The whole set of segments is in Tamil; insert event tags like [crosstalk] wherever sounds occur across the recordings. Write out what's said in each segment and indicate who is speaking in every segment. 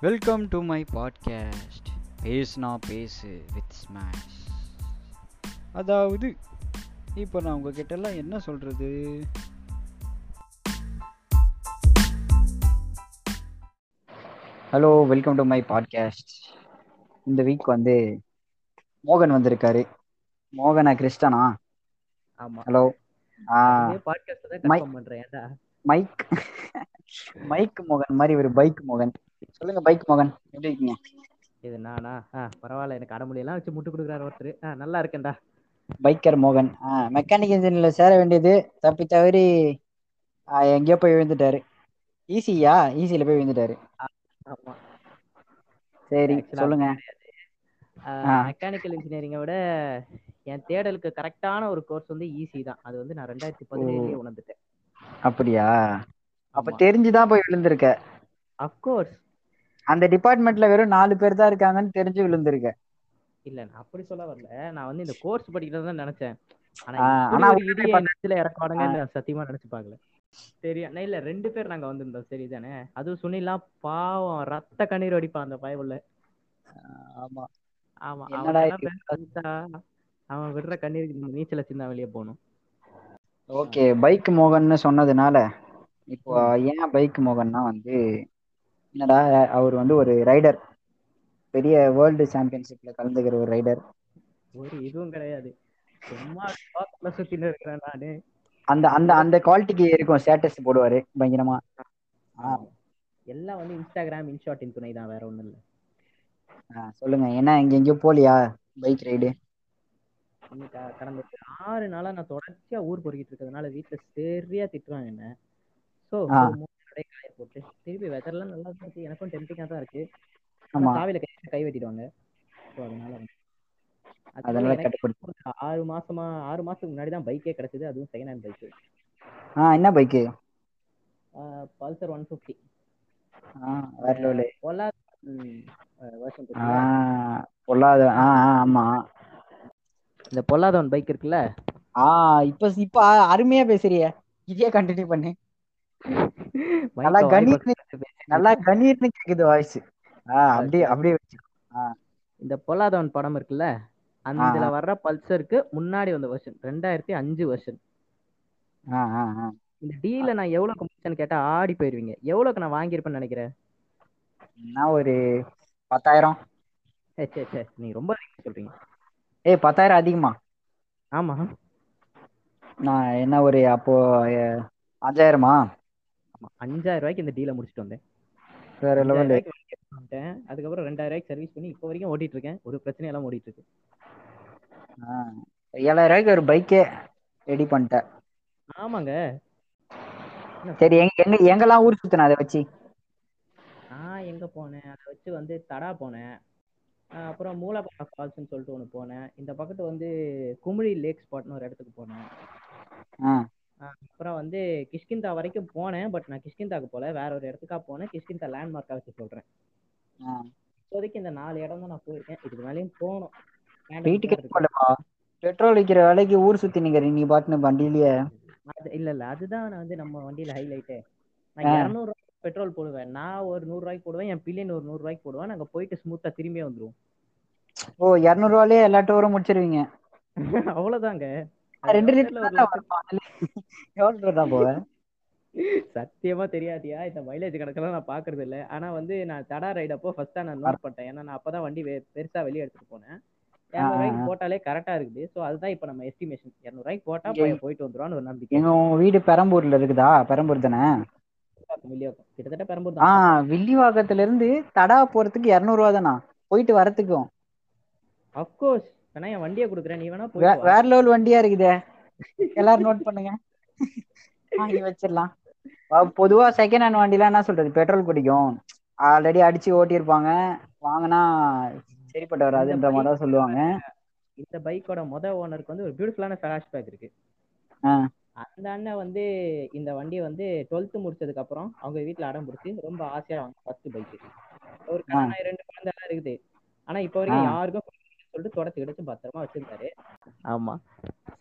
Speaker 1: வெல்கம் டு மை பாட்காஸ்ட் பேசுனா பேசு வித் ஸ்மாஷ் அதாவது இப்போ நான் உங்ககிட்ட எல்லாம் என்ன சொல்கிறது hello welcome to my podcast இந்த வீக் வந்து மோகன் வந்திருக்காரு. மோகனா கிறிஸ்டனா?
Speaker 2: ஆமா.
Speaker 1: ஹலோ
Speaker 2: பாட்காஸ்ட் தான்
Speaker 1: மைக் மைக் [laughs] மோகன் மாதிரி ஒரு பைக் மோகன். சொல்லுங்க பைக் மோகன். எப்படி இருக்கீங்க?
Speaker 2: இது நானா? ஆ பரவாயில்ல. எனக்கு அடமொழியெல்லாம் வச்சு முட்டு கொடுக்குறாரு ஒருத்தர். ஆ நல்லா இருக்கேன்டா.
Speaker 1: பைக்கர் மோகன். ஆ மெக்கானிக் இன்ஜினில் சேர வேண்டியது தப்பி தவறி எங்கேயோ போய் விழுந்துட்டாரு. ஈஸியா ஈஸியில் போய் விழுந்துட்டாரு. சரி சொல்லுங்க.
Speaker 2: மெக்கானிக்கல் இன்ஜினியரிங்கை விட என் தேடலுக்கு கரெக்டான ஒரு கோர்ஸ் வந்து ஈஸி தான். அது வந்து நான் ரெண்டாயிரத்தி பதினேழுலயே உணர்ந்துட்டேன்.
Speaker 1: அப்படியா? அப்ப தெரிஞ்சுதான் போய் விழுந்திருக்க.
Speaker 2: அப்கோர்ஸ்
Speaker 1: அந்த டிபார்ட்மெண்ட்ல வெறும் நாலு பேர் தான் இருக்காங்கன்னு தெரிஞ்சு விழுந்திருக்க
Speaker 2: இல்ல நான் அப்படி சொல்ல வரல. நான் வந்து இந்த கோர்ஸ் படிக்கிறதா தான் நினைச்சேன். ஆனா
Speaker 1: ஆனா
Speaker 2: நான் சத்தியமா நினைச்சு பார்க்கல. சரி நான் இல்ல ரெண்டு பேர் நாங்க வந்திருந்தோம். சரிதானே அதுவும் சுனிலாம் பாவம் ரத்த கண்ணீர் வடிப்பான் அந்த பயவுள்ள
Speaker 1: ஆமா.
Speaker 2: ஆமா அவன் விடுற கண்ணீருக்கு நீச்சல் சின்ன வெளியே போகணும்.
Speaker 1: ஓகே பைக் மோகன்னு சொன்னதுனால இப்போ ஏன் பைக் மோகன்னா வந்து என்னடா அவர் வந்து ஒரு ரைடர் பெரிய வேர்ல்டு சாம்பியன்ஷிப்ல கலந்துக்கிற ஒரு ரைடர்
Speaker 2: ஒரு இதுவும் கிடையாது. சும்மா சுத்தின்னு இருக்கிறேன் நானு.
Speaker 1: அந்த அந்த அந்த குவாலிட்டிக்கு இருக்கும் ஸ்டேட்டஸ் போடுவாரு பயங்கரமா.
Speaker 2: எல்லாம் வந்து இன்ஸ்டாகிராம் இன்ஷாட்டின் துணை தான் வேற ஒண்ணும் இல்ல.
Speaker 1: சொல்லுங்க என்ன இங்க எங்கேயோ போலியா பைக் ரைடு
Speaker 2: கடந்த ஆறு நாளா நான் தொடர்ச்சியா ஊர் பொறுக்கிட்டு இருக்கிறதுனால வீட்டுல சரியா திட்டுவாங்க என்ன. சோ கடை காய போட்டு திருப்பி வெதர்லாம் நல்லா தான் இருக்கு எனக்கும் டெம்டிங்கா தான் இருக்கு. சாவியில கை கை வெட்டிடுவாங்க. ஸோ அதனால ஆறு மாசமா ஆறு மாசத்துக்கு முன்னாடி தான் பைக்கே கிடைச்சது. அதுவும் செகண்ட் ஹேண்ட் பைக்கு
Speaker 1: ஆ என்ன பைக்கு
Speaker 2: பல்சர் ஒன் ஃபிஃப்டி
Speaker 1: ஆ வேற லெவலு.
Speaker 2: ஒலா வருஷன்
Speaker 1: ஆ பொல்லாத ஆ ஆ ஆமா.
Speaker 2: இந்த பொல்லாதவன் பைக் இருக்குல்ல?
Speaker 1: ஆ இப்ப இப்ப அருமையா பேசுறிய. இதே கண்டினியூ பண்ணு. நல்லா கணீர்னு நல்லா கணீர்னு கேக்குது வாய்ஸ் அப்படியே. அப்படியே வச்சு
Speaker 2: இந்த பொல்லாதவன் படம் இருக்குல்ல அதுல
Speaker 1: ஆ.
Speaker 2: வர்ற பல்சருக்கு முன்னாடி வந்த வெர்ஷன் ரெண்டாயிரத்தி அஞ்சு வெர்ஷன்
Speaker 1: ஆ ஆ ஆ.
Speaker 2: இந்த டீல நான் எவ்வளவுக்கு முடிச்சேன்னு கேட்டா ஆடி போயிருவீங்க. எவ்வளவுக்கு நான் வாங்கியிருப்பேன்னு நினைக்கிறேன்
Speaker 1: என்ன ஒரு பத்தாயிரம்.
Speaker 2: சே சே நீ ரொம்ப சொல்றீங்க.
Speaker 1: ஏய் பத்தாயிரம் அதிகமா?
Speaker 2: ஆமா.
Speaker 1: நான் என்ன ஒரு அப்போ அஞ்சாயிரமா?
Speaker 2: அஞ்சாயிரம் ரூபாய்க்கு இந்த டீலை முடிச்சுட்டு வந்தேன்.
Speaker 1: வேற லெவலு
Speaker 2: அதுக்கப்புறம் ரெண்டாயிரம் ரூபாய்க்கு சர்வீஸ் பண்ணி இப்போ வரைக்கும் ஓட்டிட்டு இருக்கேன் ஒரு பிரச்சனையும் எல்லாம் ஓடிட்டு இருக்கு
Speaker 1: ஏழாயிரம் ரூபாய்க்கு ஒரு பைக்கே ரெடி பண்ணிட்டேன்.
Speaker 2: ஆமாங்க.
Speaker 1: சரி எங்க எங்க எங்கெல்லாம் ஊர் சுத்தின அதை வச்சு?
Speaker 2: நான் எங்க போனேன்? அதை வச்சு வந்து தடா போனேன். அப்புறம் மூலபாக்கம் ஃபால்ஸ்னு சொல்லிட்டு ஒன்று போனேன். இந்த பக்கத்து வந்து குமிழி லேக் ஸ்பாட்னு ஒரு இடத்துக்கு போனேன். அப்புறம் வந்து கிஷ்கிந்தா வரைக்கும் போனேன் பட் நான் கிஷ்கிந்தாக்கு போல வேற ஒரு இடத்துக்கா போனேன். கிஷ்கிந்தா லேண்ட்மார்க்கா வச்சு சொல்றேன். இப்போதைக்கு இந்த நாலு இடம் தான் நான் போயிருக்கேன். இதுக்கு மேலேயும் போகணும்.
Speaker 1: வீட்டுக்கு பெட்ரோல் விற்கிற வேலைக்கு ஊர் சுத்தி நிக்கிற நீ பாட்டுன்னு வண்டியிலேயே?
Speaker 2: அது இல்ல இல்ல. அதுதான் வந்து நம்ம வண்டியில ஹைலைட்டு. நான் இரநூறு பெட்ரோல் போடுவேன். நான் ஒரு நூறு ரூபாய்க்கு போடுவேன். என் பிள்ளைன்னு ஒரு நூறு ரூபாய்க்கு போடுவேன். நாங்க போயிட்டு ஸ்மூத்தா திரும்பியே வந்துருவோம்.
Speaker 1: ஓ இரநூறுவாலே எல்லா டூரும் முடிச்சிருவீங்க. [laughs]
Speaker 2: அவ்வளவுதாங்க.
Speaker 1: ரெண்டு லிட்டர் தான்? எவ்வளவு போவேன்
Speaker 2: சத்தியமா தெரியாதியா? இந்த மைலேஜ் கணக்கெல்லாம் நான் பாக்குறது இல்ல ஆனா வந்து நான் தடா ரைட் அப்போ ஃபர்ஸ்டா நான் நோட் பண்ணிட்டேன் ஏன்னா நான் அப்பதான் வண்டி பெருசா வெளியே எடுத்துட்டு போனேன். இரநூறு ரூபாய்க்கு போட்டாலே கரெக்டா இருக்குது. சோ அதுதான் இப்ப நம்ம எஸ்டிமேஷன் இரநூறு ரூபாய்க்கு போட்டா போய் போயிட்டு வந்துருவான்னு ஒரு நம்பிக்கை.
Speaker 1: எங்க வீடு பெரம்பூர்ல இருக்குதா? பெரம்பூர் தானே?
Speaker 2: கிட்டத்தட்ட பெரம்பூர்
Speaker 1: ஆ
Speaker 2: தான்.
Speaker 1: வில்லிவாக்கத்துல இருந்து தடா போறதுக்கு இரநூறுவா தானா? போயிட்டு வரத்துக்கும்.
Speaker 2: அப்கோர்ஸ் வேணா என் வண்டியை கொடுக்குறேன். நீ வேணா
Speaker 1: வேற லெவல் வண்டியா இருக்குதே? எல்லாரும் நோட் பண்ணுங்க. வாங்கி வச்சிடலாம். பொதுவா செகண்ட் ஹேண்ட் வண்டிலாம் என்ன சொல்றது? பெட்ரோல் குடிக்கும். ஆல்ரெடி அடிச்சு ஓட்டியிருப்பாங்க. வாங்கினா சரிப்பட்டு வராதுன்ற மாதிரி தான் சொல்லுவாங்க.
Speaker 2: இந்த பைக்கோட மொத ஓனருக்கு வந்து ஒரு பியூட்டிஃபுல்லான ஃபிளாஷ்பேக் இருக்கு.
Speaker 1: ஆ.
Speaker 2: அந்த அண்ணன் வந்து இந்த வண்டியை வந்து டுவெல்த் முடிச்சதுக்கு அப்புறம் அவங்க வீட்ல அடம் பிடிச்சி ரொம்ப ஆசையா வாங்க ஃபர்ஸ்ட் பைக் ஒரு ரெண்டு குழந்தை எல்லாம் இருக்குது. ஆனா இப்ப வரைக்கும். யாருக்கும் சொல்லிட்டு தொடச்சு கிடைச்சு பத்திரமா வச்சிருந்தாரு. ஆமா.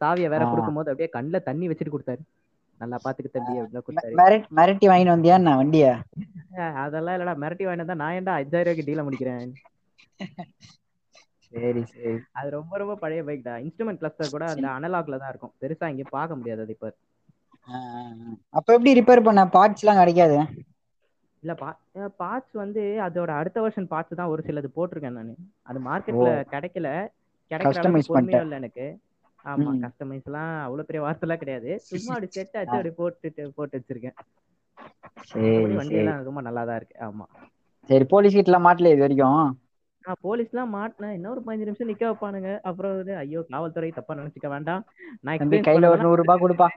Speaker 2: சாவியை வேற. கொடுக்கும்போது அப்படியே கண்ணுல தண்ணி வச்சுட்டு கொடுத்தாரு. நல்லா பாத்துக்க தம்பி அப்படின்னு கொடுத்தாரு.
Speaker 1: மிரட்டி வாங்கிட்டு வந்தியா என்ன வண்டிய?
Speaker 2: அதெல்லாம் இல்லடா. மிரட்டி வாங்கினா நான் ஏன்டா அஞ்சாயிரம் ரூபாய்க்கு டீல முடிக்கிறேன்?
Speaker 1: சரி சரி.
Speaker 2: அது ரொம்ப ரொம்ப பழைய பைக் தான் இன்ஸ்ட்ருமெண்ட் கிளஸ்டர் கூட அந்த அனலாக்ல தான் இருக்கும். பெருசா இங்க பார்க்க முடியாது அது இப்ப.
Speaker 1: அப்ப எப்படி ரிப்பேர் பண்ண? பார்ட்ஸ் எல்லாம் கிடைக்காது?
Speaker 2: இல்ல பா பார்ட்ஸ் வந்து அதோட அடுத்த வருஷன் பார்ட்ஸ் தான் ஒரு சிலது போட்டிருக்கேன் நான். அது மார்க்கெட்ல கிடைக்கல.
Speaker 1: பண்ணிட்டேன்.
Speaker 2: இல்லை எனக்கு. ஆமா. கஸ்டமைஸ் எல்லாம் அவ்வளவு பெரிய வார்த்தை எல்லாம் கிடையாது. சும்மா அப்படி செட் ஆச்சு அப்படி போட்டுட்டு போட்டு வச்சிருக்கேன்.
Speaker 1: சரி
Speaker 2: மத்தபடி வண்டி
Speaker 1: சரி.
Speaker 2: எல்லாம் ரொம்ப நல்லா தான் இருக்கு. ஆமா.
Speaker 1: சரி போலீஸ் கிட்ட மாட்டல இது வரைக்கும்?
Speaker 2: நான் போலீஸ்லாம் மாட்டினேன். இன்னும் ஒரு பதினஞ்சு நிமிஷம் நிக்க வைப்பானுங்க. அப்புறம் வந்து ஐயோ காவல்துறை தப்பா நினைச்சுக்க வேண்டாம். நான்
Speaker 1: கையில ஒரு நூறு ரூபாய் கொடுப்பா.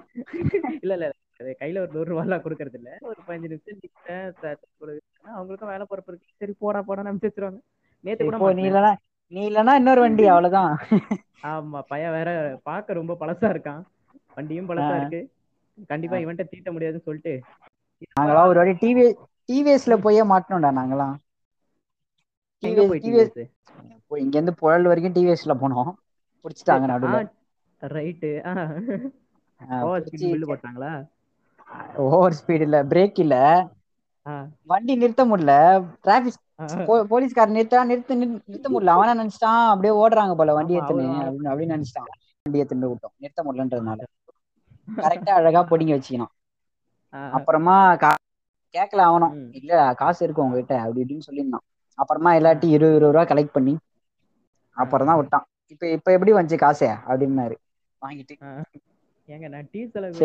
Speaker 2: இல்ல இல்ல. அது கையில ஒரு நூறு ரூபாய் எல்லாம் கொடுக்கறது இல்ல ஒரு பதினஞ்சு நிமிஷம் ஒரு- அவங்களுக்கும் வேலை பொறுப்பு இருக்கு. சரி போடா போடா அனுப்பிச்சு வச்சிருவாங்க. நேத்து கூட
Speaker 1: நீ
Speaker 2: மாட்டினேன்.
Speaker 1: இல்லனா நீ இல்லனா இன்னொரு வண்டி அவ்வளவுதான்.
Speaker 2: ஆமா பையன் வேற பார்க்க ரொம்ப பழசா இருக்கான். வண்டியும் பழசா. இருக்கு. கண்டிப்பா இவன்ட்ட தீட்ட முடியாதுன்னு சொல்லிட்டு.
Speaker 1: நாங்களாம் ஒரு வாட்டி டிவி டிவிஎஸ்ல போயே மாட்டணும்டா நாங்களாம். டிவிஎஸ் இங்க இருந்து புழல் வரைக்கும் டிவிஎஸ்ல போனோம். புடிச்சிட்டாங்க நடுவுல.
Speaker 2: ரைட்டு. போட்டாங்களா?
Speaker 1: ஓவர் ஸ்பீட் இல்ல பிரேக் இல்ல. வண்டி நிறுத்த முடியல. டிராபிக் போலீஸ்கார் நிறுத்தா நிறுத்த நிறுத்த முடியல. அவன நினைச்சிட்டான் அப்படியே ஓடுறாங்க போல வண்டி எடுத்துன்னு அப்படின்னு அப்படின்னு நினைச்சிட்டான். வண்டியை திண்டு விட்டோம். நிறுத்த முடியலன்றதுனால. கரெக்டா அழகா பொடிங்க வச்சுக்கணும் அப்புறமா கேட்கல அவனும். இல்ல காசு இருக்கு உங்ககிட்ட அப்படி இப்படின்னு சொல்லியிருந்தான். அப்புறமா எல்லாட்டி இருபது இருபது ரூபா கலெக்ட் பண்ணி அப்புறம் தான் விட்டான். இப்ப இப்ப எப்படி வந்துச்சு காசு? அப்படின்னாரு. வாங்கிட்டு.
Speaker 2: ஏங்க நான் டீ செலவு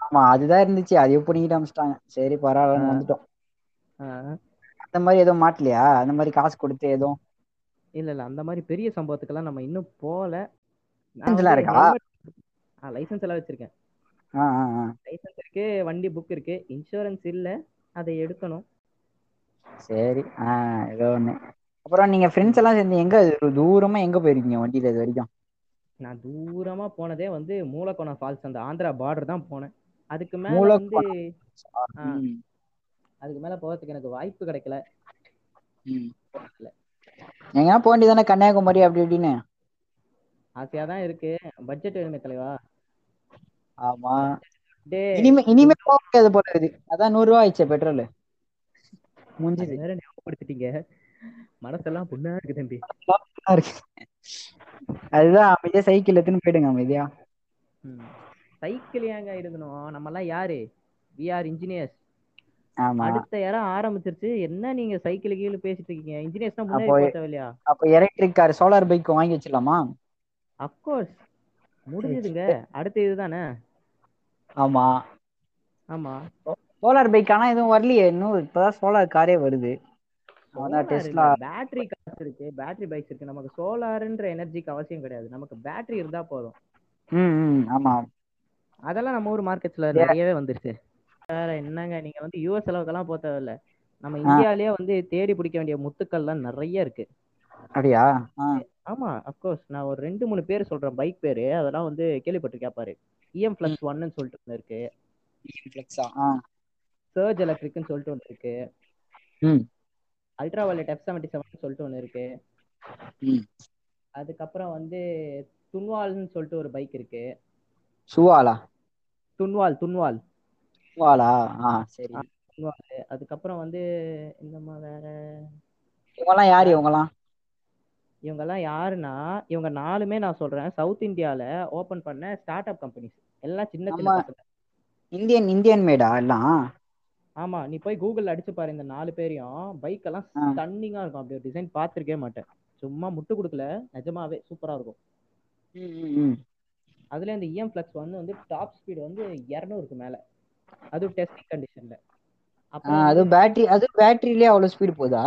Speaker 1: ஆமா அதுதான் இருந்துச்சு. அதையும் பிடிங்கிட்டு அமிச்சிட்டாங்க சரி பரவாயில்லன்னு. வந்துட்டோம். அந்த மாதிரி எதுவும் மாட்டலையா? அந்த மாதிரி காசு கொடுத்து எதுவும்?
Speaker 2: இல்ல இல்ல அந்த மாதிரி பெரிய சம்பவத்துக்கெல்லாம் நம்ம இன்னும் போல
Speaker 1: இருக்கா?
Speaker 2: லைசன்ஸ் எல்லாம் வச்சிருக்கேன். லைசன்ஸ் இருக்கு வண்டி புக் இருக்கு. இன்சூரன்ஸ் இல்ல அதை எடுக்கணும்.
Speaker 1: சரி ஏதோ ஒண்ணு. அப்புறம் நீங்க ஃப்ரெண்ட்ஸ் எல்லாம் சேர்ந்து எங்க தூரமா எங்க போயிருக்கீங்க வண்டியில இது வரைக்கும்?
Speaker 2: நான் தூரமா போனதே வந்து மூலக்கோணம் ஃபால்ஸ் அந்த ஆந்திரா பார்டர் தான் போனேன். அதுக்கு மேல. வந்து அதுக்கு மேல போறதுக்கு எனக்கு வாய்ப்பு கிடைக்கல.
Speaker 1: எங்கேயா போக வேண்டியதானே கன்னியாகுமரி அப்படி இப்படின்னு?
Speaker 2: ஆசையா தான் இருக்கு. பட்ஜெட் வேணுமே தலைவா.
Speaker 1: ஆமா. இனிமே இனிமே போக முடியாது போல இருக்குது. அதான் நூறு ரூபா ஆயிடுச்சு பெட்ரோல் முடிஞ்சது.
Speaker 2: வேற ஞாபகப்படுத்திட்டீங்க. மனசெல்லாம் புண்ணா இருக்கு தம்பி.
Speaker 1: இருக்கு அதுதான் அமைதியா சைக்கிள் எடுத்துன்னு போயிடுங்க அமைதியா.
Speaker 2: சைக்கிள் ஏங்க எடுக்கணும்? நம்ம எல்லாம் யாரு வி ஆர் இன்ஜினியர்ஸ் அடுத்த இடம் ஆரம்பிச்சிருச்சு. என்ன நீங்க சைக்கிள் கீழே பேசிட்டு இருக்கீங்க? இன்ஜினியர்ஸ்னா முன்னாடி
Speaker 1: அப்போ- எலக்ட்ரிக் கார் சோலார் பைக் வாங்கி வச்சிடலாமா?
Speaker 2: அப்கோர்ஸ் முடிஞ்சதுங்க. அடுத்த இதுதானே?
Speaker 1: ஆமா.
Speaker 2: ஆமா.
Speaker 1: சோலார் பைக் ஆனா எதுவும் வரலையே. இன்னும் இப்பதான் சோலார் காரே வருது.
Speaker 2: பேட்டரி காசு இருக்கு. பேட்டரி பைக்ஸ் இருக்கு. நமக்கு சோலார்ன்ற எனர்ஜிக்கு அவசியம் கிடையாது. நமக்கு பேட்டரி இருந்தா போதும்.
Speaker 1: ஆமா.
Speaker 2: அதெல்லாம் நம்ம ஊர் மார்க்கெட்ஸ்ல நிறையவே வந்துருச்சு. வேற என்னங்க? நீங்க வந்து யூஎஸ் அளவுக்கெல்லாம் போக தேவையில்ல நம்ம இந்தியாலயே வந்து தேடி பிடிக்க வேண்டிய முத்துக்கள்லாம் நிறைய இருக்கு.
Speaker 1: அப்படியா?
Speaker 2: ஆமா அப்கோர்ஸ் நான் ஒரு ரெண்டு மூணு பேர் சொல்றேன் பைக் பேரு. அதெல்லாம் வந்து கேள்விப்பட்டிருக்கா பாரு. இஎம் பிளஸ் ஒன்னு சொல்லிட்டு ஒன்று இருக்கு. சர்ஜ் எலக்ட்ரிக்னு சொல்லிட்டு ஒன்று இருக்கு. Ultra violet F seventy seven சொல்லிட்டு ஒன்று இருக்கு. அதுக்கப்புறம் வந்து துன்வால்னு சொல்லிட்டு ஒரு பைக் இருக்கு.
Speaker 1: சுவாலா
Speaker 2: துன்வால் துன்வால்
Speaker 1: சுவாலா ஆ சரி.
Speaker 2: துன்வால் அதுக்கப்புறம் வந்து இந்தமா வேற?
Speaker 1: இவங்கெல்லாம் யாரு இவங்கெல்லாம்?
Speaker 2: இவங்கெல்லாம் யாருன்னா இவங்க நாலுமே நான் சொல்றேன். சவுத் இந்தியால ஓபன் பண்ண ஸ்டார்ட் அப் கம்பெனிஸ் எல்லாம் சின்ன சின்ன
Speaker 1: இந்தியன் இந்தியன் மேடா எல்லாம்?
Speaker 2: ஆமா நீ போய் கூகுள்ல அடிச்சு பாரு இந்த நாலு பேரையும். பைக் எல்லாம். ஸ்டன்னிங்கா இருக்கும். அப்படி ஒரு டிசைன் பார்த்திருக்கவே மாட்டேன். சும்மா முட்டு கொடுக்கல. நிஜமாவே சூப்பரா இருக்கும். அதுல இந்த இஎம் ஃபிளக்ஸ் வந்து வந்து டாப் ஸ்பீடு வந்து இரநூறுக்கு மேல. அது டெஸ்டிங் கண்டிஷன்ல
Speaker 1: அது பேட்டரி அது பேட்டரியிலே அவ்வளவு ஸ்பீடு போதா?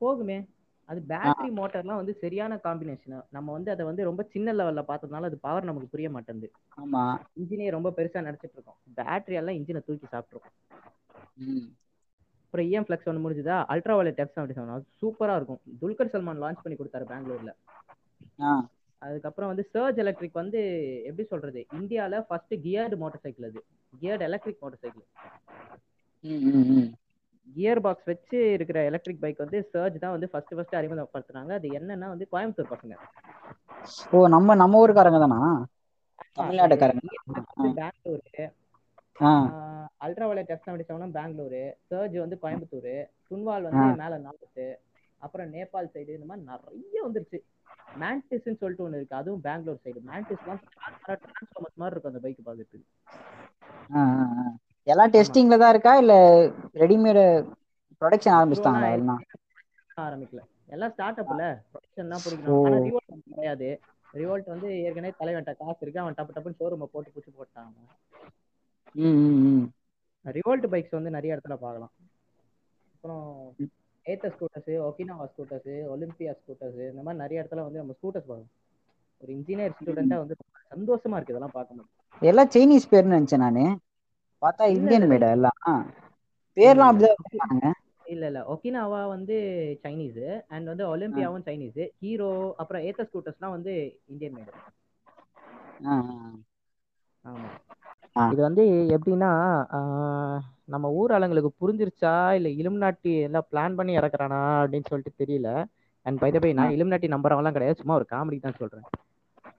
Speaker 2: போகுமே. அது பேட்டரி மோட்டார்லாம் வந்து சரியான காம்பினேஷன் நம்ம வந்து அதை வந்து ரொம்ப சின்ன லெவல்ல பார்த்ததுனால அது பவர் நமக்கு புரிய மாட்டேங்குது
Speaker 1: ஆமா.
Speaker 2: இன்ஜினே ரொம்ப பெருசா நினைச்சிட்டு இருக்கோம். பேட்டரி எல்லாம் இன்ஜினை தூக்கி சாப்பிட்ரும்
Speaker 1: ம்.
Speaker 2: அப்புறம் இஎம் ஃபிளக்ஸ் ஒன்று முடிஞ்சுதா? Ultra violet F seventy seven அது சூப்பரா இருக்கும். துல்கர் சல்மான் லான்ச் பண்ணி கொடுத்தாரு பெங்களூர்ல. அதுக்கப்புறம் வந்து சர்ஜ் எலக்ட்ரிக் வந்து எப்படி சொல்றது? இந்தியால ஃபர்ஸ்ட் கியர்டு மோட்டார் சைக்கிள் அது geared electric motor cycle. Gear box வச்சு இருக்கிற எலக்ட்ரிக் பைக் வந்து சர்ஜ் தான் வந்து ஃபர்ஸ்ட் ஃபர்ஸ்ட் அறிமுகப்படுத்துனாங்க. அது என்னன்னா வந்து கோயம்புத்தூர் பசங்க.
Speaker 1: ஓ நம்ம நம்ம ஊருக்காரங்க தானா? தமிழ்நாட்டுக்காரங்க?
Speaker 2: பெங்களூரு. அல்ட்ரா வயலட் செவன்டி செவனும் பெங்களூரு. சர்ஜ் வந்து கோயம்புத்தூர். துன்வால் வந்து மேல நார்த்து அப்புறம் நேபாள் சைடு இந்த மாதிரி நிறைய வந்துருச்சு. மேண்டிஸ்ன்னு சொல்லிட்டு ஒன்று இருக்கு. அதுவும் பெங்களூர் சைடு மேண்டிஸ்லாம் மாதிரி இருக்கும் அந்த பைக்
Speaker 1: ஆ. எல்லாம் டெஸ்டிங்ல தான் இருக்கா? இல்ல ரெடிமேடு ப்ரொடக்ஷன் ஆரம்பிச்சிட்டாங்களா எல்லாம்?
Speaker 2: ஆரம்பிக்கல. எல்லாம் ஸ்டார்ட் அப்ல ப்ரொடக்ஷன் தான். பிடிக்கணும். ஆனா ரிவோல்ட் கிடையாது. ரிவோல்ட் வந்து ஏற்கனவே தலைவன்ட்ட காசு இருக்கு. அவன் டப்பு டப்புன்னு ஷோரூமை போட்டு புடிச்சு போட்டாங்க. ரிவோல்ட் பைக்ஸ் வந்து நிறைய இடத்துல பார்க்கலாம். அப்புறம் Ather scooters Okinawa scooters Olympia scooters இந்த மாதிரி நிறைய இடத்துல வந்து நம்ம ஸ்கூட்டர்ஸ் பார்க்கலாம். ஒரு இன்ஜினியர் ஸ்டூடெண்டா வந்து சந்தோஷமா இருக்கு. இதெல்லாம் பார்க்கும்போது.
Speaker 1: எல்லாம் சைனீஸ் பேர்னு நினைச்சேன் நானு. பார்த்தா இந்தியன் மேட் எல்லாம் பேர்லாம். அப்படிதான் வச்சிருக்காங்க
Speaker 2: இல்ல இல்ல. ஒகினாவா வந்து சைனீஸ். அண்ட் வந்து ஒலிம்பியாவும் சைனீஸ். ஹீரோ அப்புறம் ஏத்த ஸ்கூட்டர்ஸ்லாம் வந்து இந்தியன் மேடு. ஆமா. இது வந்து எப்படின்னா நம்ம ஊர் ஆளுங்களுக்கு புரிஞ்சிருச்சா? இல்ல இலுமினாட்டி எல்லாம் பிளான் பண்ணி இறக்குறானா? அப்படின்னு சொல்லிட்டு தெரியல. அண்ட் பை பை நான் இலுமினாட்டி நம்புறவங்கலாம் கிடையாது. சும்மா ஒரு காமெடி தான் சொல்றேன்.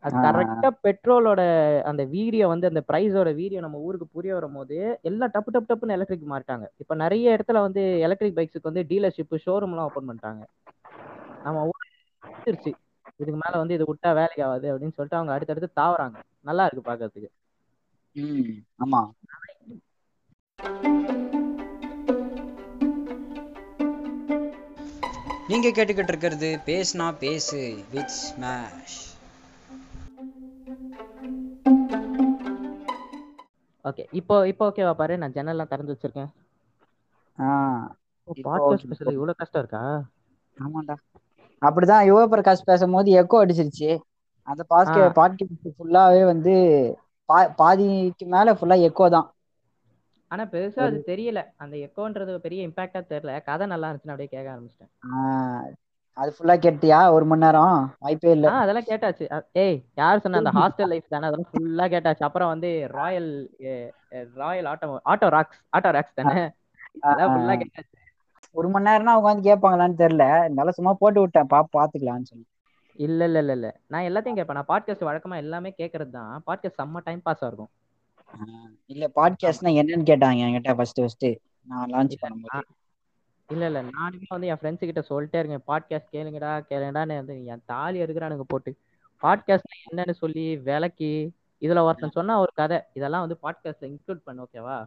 Speaker 2: அது. கரெக்டா பெட்ரோலோட அந்த வீடியோ வந்து அந்த பிரைஸோட வீடியோ நம்ம ஊருக்கு புரிய வரும்போது எல்லாம் டப்பு டப்பு டப்புன்னு எலக்ட்ரிக் மாறிட்டாங்க. இப்ப நிறைய இடத்துல வந்து எலக்ட்ரிக் பைக்ஸுக்கு வந்து டீலர்ஷிப் ஷோரூம்லாம் ஓப்பன் பண்ணிட்டாங்க. நம்ம ஊர் புரிஞ்சிருச்சு இதுக்கு மேல வந்து இது விட்டா வேலைக்கு ஆகாது அப்படின்னு சொல்லிட்டு அவங்க அடுத்தடுத்து தாவறாங்க. நல்லா இருக்கு பாக்குறதுக்கு
Speaker 1: ஆமா.
Speaker 3: நீங்க கேட்டுக்கிட்டு இருக்கிறது பேசுனா பேசு வித் ஸ்மாஷ்.
Speaker 2: ஓகே இப்போ இப்போ ஓகேவா பாரு நான் ஜன்னல்லாம் திறந்து வச்சிருக்கேன். பாட்காஸ்ட் பேசுறது இவ்வளவு கஷ்டம் இருக்கா?
Speaker 1: ஆமாண்டா. அப்படிதான் யுவ பிரகாஷ் பேசும்போது எக்கோ அடிச்சிருச்சு. அந்த பாஸ்கே. பாட்காஸ்ட் ஃபுல்லாவே வந்து பாதிக்கு மேல ஃபுல்லா எக்கோ தான்.
Speaker 2: ஆனா பெருசா அது தெரியல. அந்த எக்கோன்றது பெரிய இம்பாக்டா தெரியல. கதை நல்லா இருந்துச்சுன்னு அப்படியே கேட்க ஆரம்பிச்சிட்டேன்.
Speaker 1: அது ஃபுல்லா கேட்டியா? ஒரு மணி நேரம்? வாய்ப்பே இல்ல.
Speaker 2: அதெல்லாம் கேட்டாச்சு. ஏய் யார் சொன்ன அந்த [laughs] ஹாஸ்டல் லைஃப் தானே? அதெல்லாம் ஃபுல்லா கேட்டாச்சு. அப்புறம் வந்து Royal Royal Auto Auto Rocks Auto Rocks தானே? அதெல்லாம் ஃபுல்லா கேட்டாச்சு.
Speaker 1: ஒரு மணி நேரம்னா வந்து கேட்பாங்களான்னு தெரியல. இருந்தாலும் சும்மா போட்டு விட்டேன். பா பாத்துக்கலாம்னு சொல்லி.
Speaker 2: இல்ல இல்ல இல்ல இல்ல. நான் எல்லாத்தையும் கேட்பேன். நான் பாட்காஸ்ட் வழக்கமா எல்லாமே கேட்கறது தான். பாட்காஸ்ட் செம்ம டைம் பாஸ் இருக்கும்.
Speaker 1: இல்ல பாட்காஸ்ட்னா என்னன்னு கேட்டாங்க என்கிட்ட ஃபர்ஸ்ட் ஃபர்ஸ்ட் நான் லான்ச் பண்ணும்போது.
Speaker 2: இல்ல இல்ல. நானுமே வந்து என் ஃப்ரெண்ட்ஸ் கிட்ட சொல்லிட்டே இருக்கேன். பாட்காஸ்ட் கேளுங்கடா கேளுங்கடான்னு வந்து என் தாலி எடுக்கிறானுங்க போட்டு. பாட்காஸ்ட் என்னன்னு சொல்லி விளக்கி இதுல ஒருத்தன் சொன்னா ஒரு கதை. இதெல்லாம் வந்து பாட்காஸ்ட்ல இன்க்ளூட் பண்ணு ஓகேவா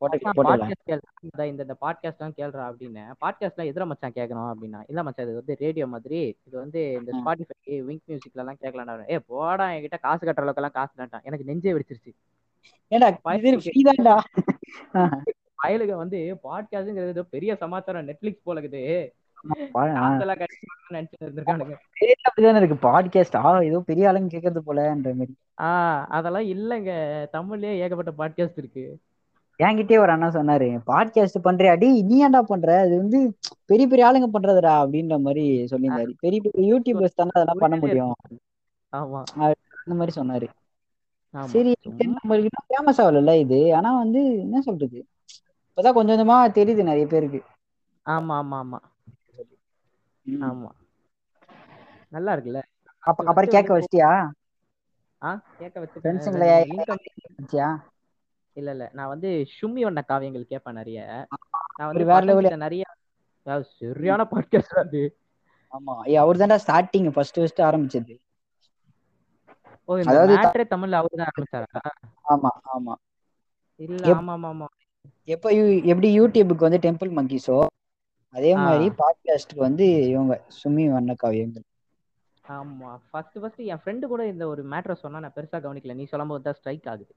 Speaker 2: பாட்காஸ்ட் இந்த இந்த பாட்காஸ்ட் எல்லாம் கேள்றா அப்படின்னு. பாட்காஸ்ட்லாம் எதிர மச்சான் கேட்கணும் அப்படின்னா இல்ல மச்சான் இது வந்து ரேடியோ மாதிரி. இது வந்து இந்த. ஸ்பாட்டிஃபை விங்க் மியூசிக்ல எல்லாம் கேட்கலாம் ஏ போடா என்கிட்ட காசு கட்டுற அளவுக்கு எல்லாம் காசு வேண்டாம் எனக்கு நெஞ்சே வெடிச்சிருச்சு. [laughs] பயலுக வந்து பாட்காஸ்ட்ங்கிறது பெரிய சமாச்சாரம் நெட்ஃபிளிக்ஸ் போல இருக்குது
Speaker 1: இருக்கு பாட்காஸ்ட் ஆ? ஏதோ பெரிய ஆளுங்க கேட்கறது போலன்ற மாதிரி
Speaker 2: ஆஹ் அதெல்லாம் இல்லைங்க. தமிழ்லயே ஏகப்பட்ட பாட்காஸ்ட் இருக்கு.
Speaker 1: என்கிட்டயே ஒரு அண்ணா சொன்னாரு பாட்காஸ்ட் பண்றியா? நீ ஏன்டா பண்ற? அது வந்து பெரிய பெரிய ஆளுங்க பண்றதுடா அப்படின்ற மாதிரி சொல்லியிருந்தாரு. பெரிய பெரிய யூடியூபர்ஸ் தானே அதெல்லாம் பண்ண முடியும்.
Speaker 2: ஆமா.
Speaker 1: அந்த மாதிரி சொன்னாரு. சரி நம்மளுக்கு ஃபேமஸ் ஆகல இது? ஆனா வந்து என்ன சொல்றது? இப்பதான் கொஞ்சம் கொஞ்சமா தெரியுது நிறைய பேருக்கு.
Speaker 2: ஆமா ஆமா ஆமா. ஆமா. நல்லா இருக்குல்ல?
Speaker 1: அப்ப அப்புறம் கேட்க வச்சிட்டியா?
Speaker 2: ஆ கேட்க வச்சுட்டேன்.
Speaker 1: ஃப்ரெண்ட்ஸுங்களை வச்சியா?
Speaker 2: இல்ல இல்ல. நான் வந்து ஷும்மி வண்ண காவியங்கள் கேட்பேன் நிறைய. நான் வந்து
Speaker 1: வேற.
Speaker 2: கிட்ட நிறைய சரியான பாட்காஸ்ட் அது.
Speaker 1: ஆமா. அவர் தான்டா ஸ்டார்டிங் ஃபர்ஸ்ட் ஃபர்ஸ்ட் ஆரம்பிச்சது.
Speaker 2: ஓ இந்த மேட்ரே தமிழ்ல அவரு தான் ஆரம்பிச்சாரா?
Speaker 1: ஆமா ஆமா.
Speaker 2: இல்ல ஆமா ஆமா ஆமா.
Speaker 1: எப்ப எப்படி யூடியூபுக்கு வந்து டெம்பிள் மங்கிஸோ அதே. மாதிரி பாட்காஸ்டுக்கு வந்து இவங்க சுமி வண்ண காவியங்கள்
Speaker 2: ஆமா. ஃபர்ஸ்ட் ஃபர்ஸ்ட் என் ஃப்ரெண்டு கூட இந்த ஒரு மேட்ரை சொன்னா நான் பெருசா கவனிக்கல. நீ சொல்லும்போது தான் ஸ்ட்ரைக் ஆகுது.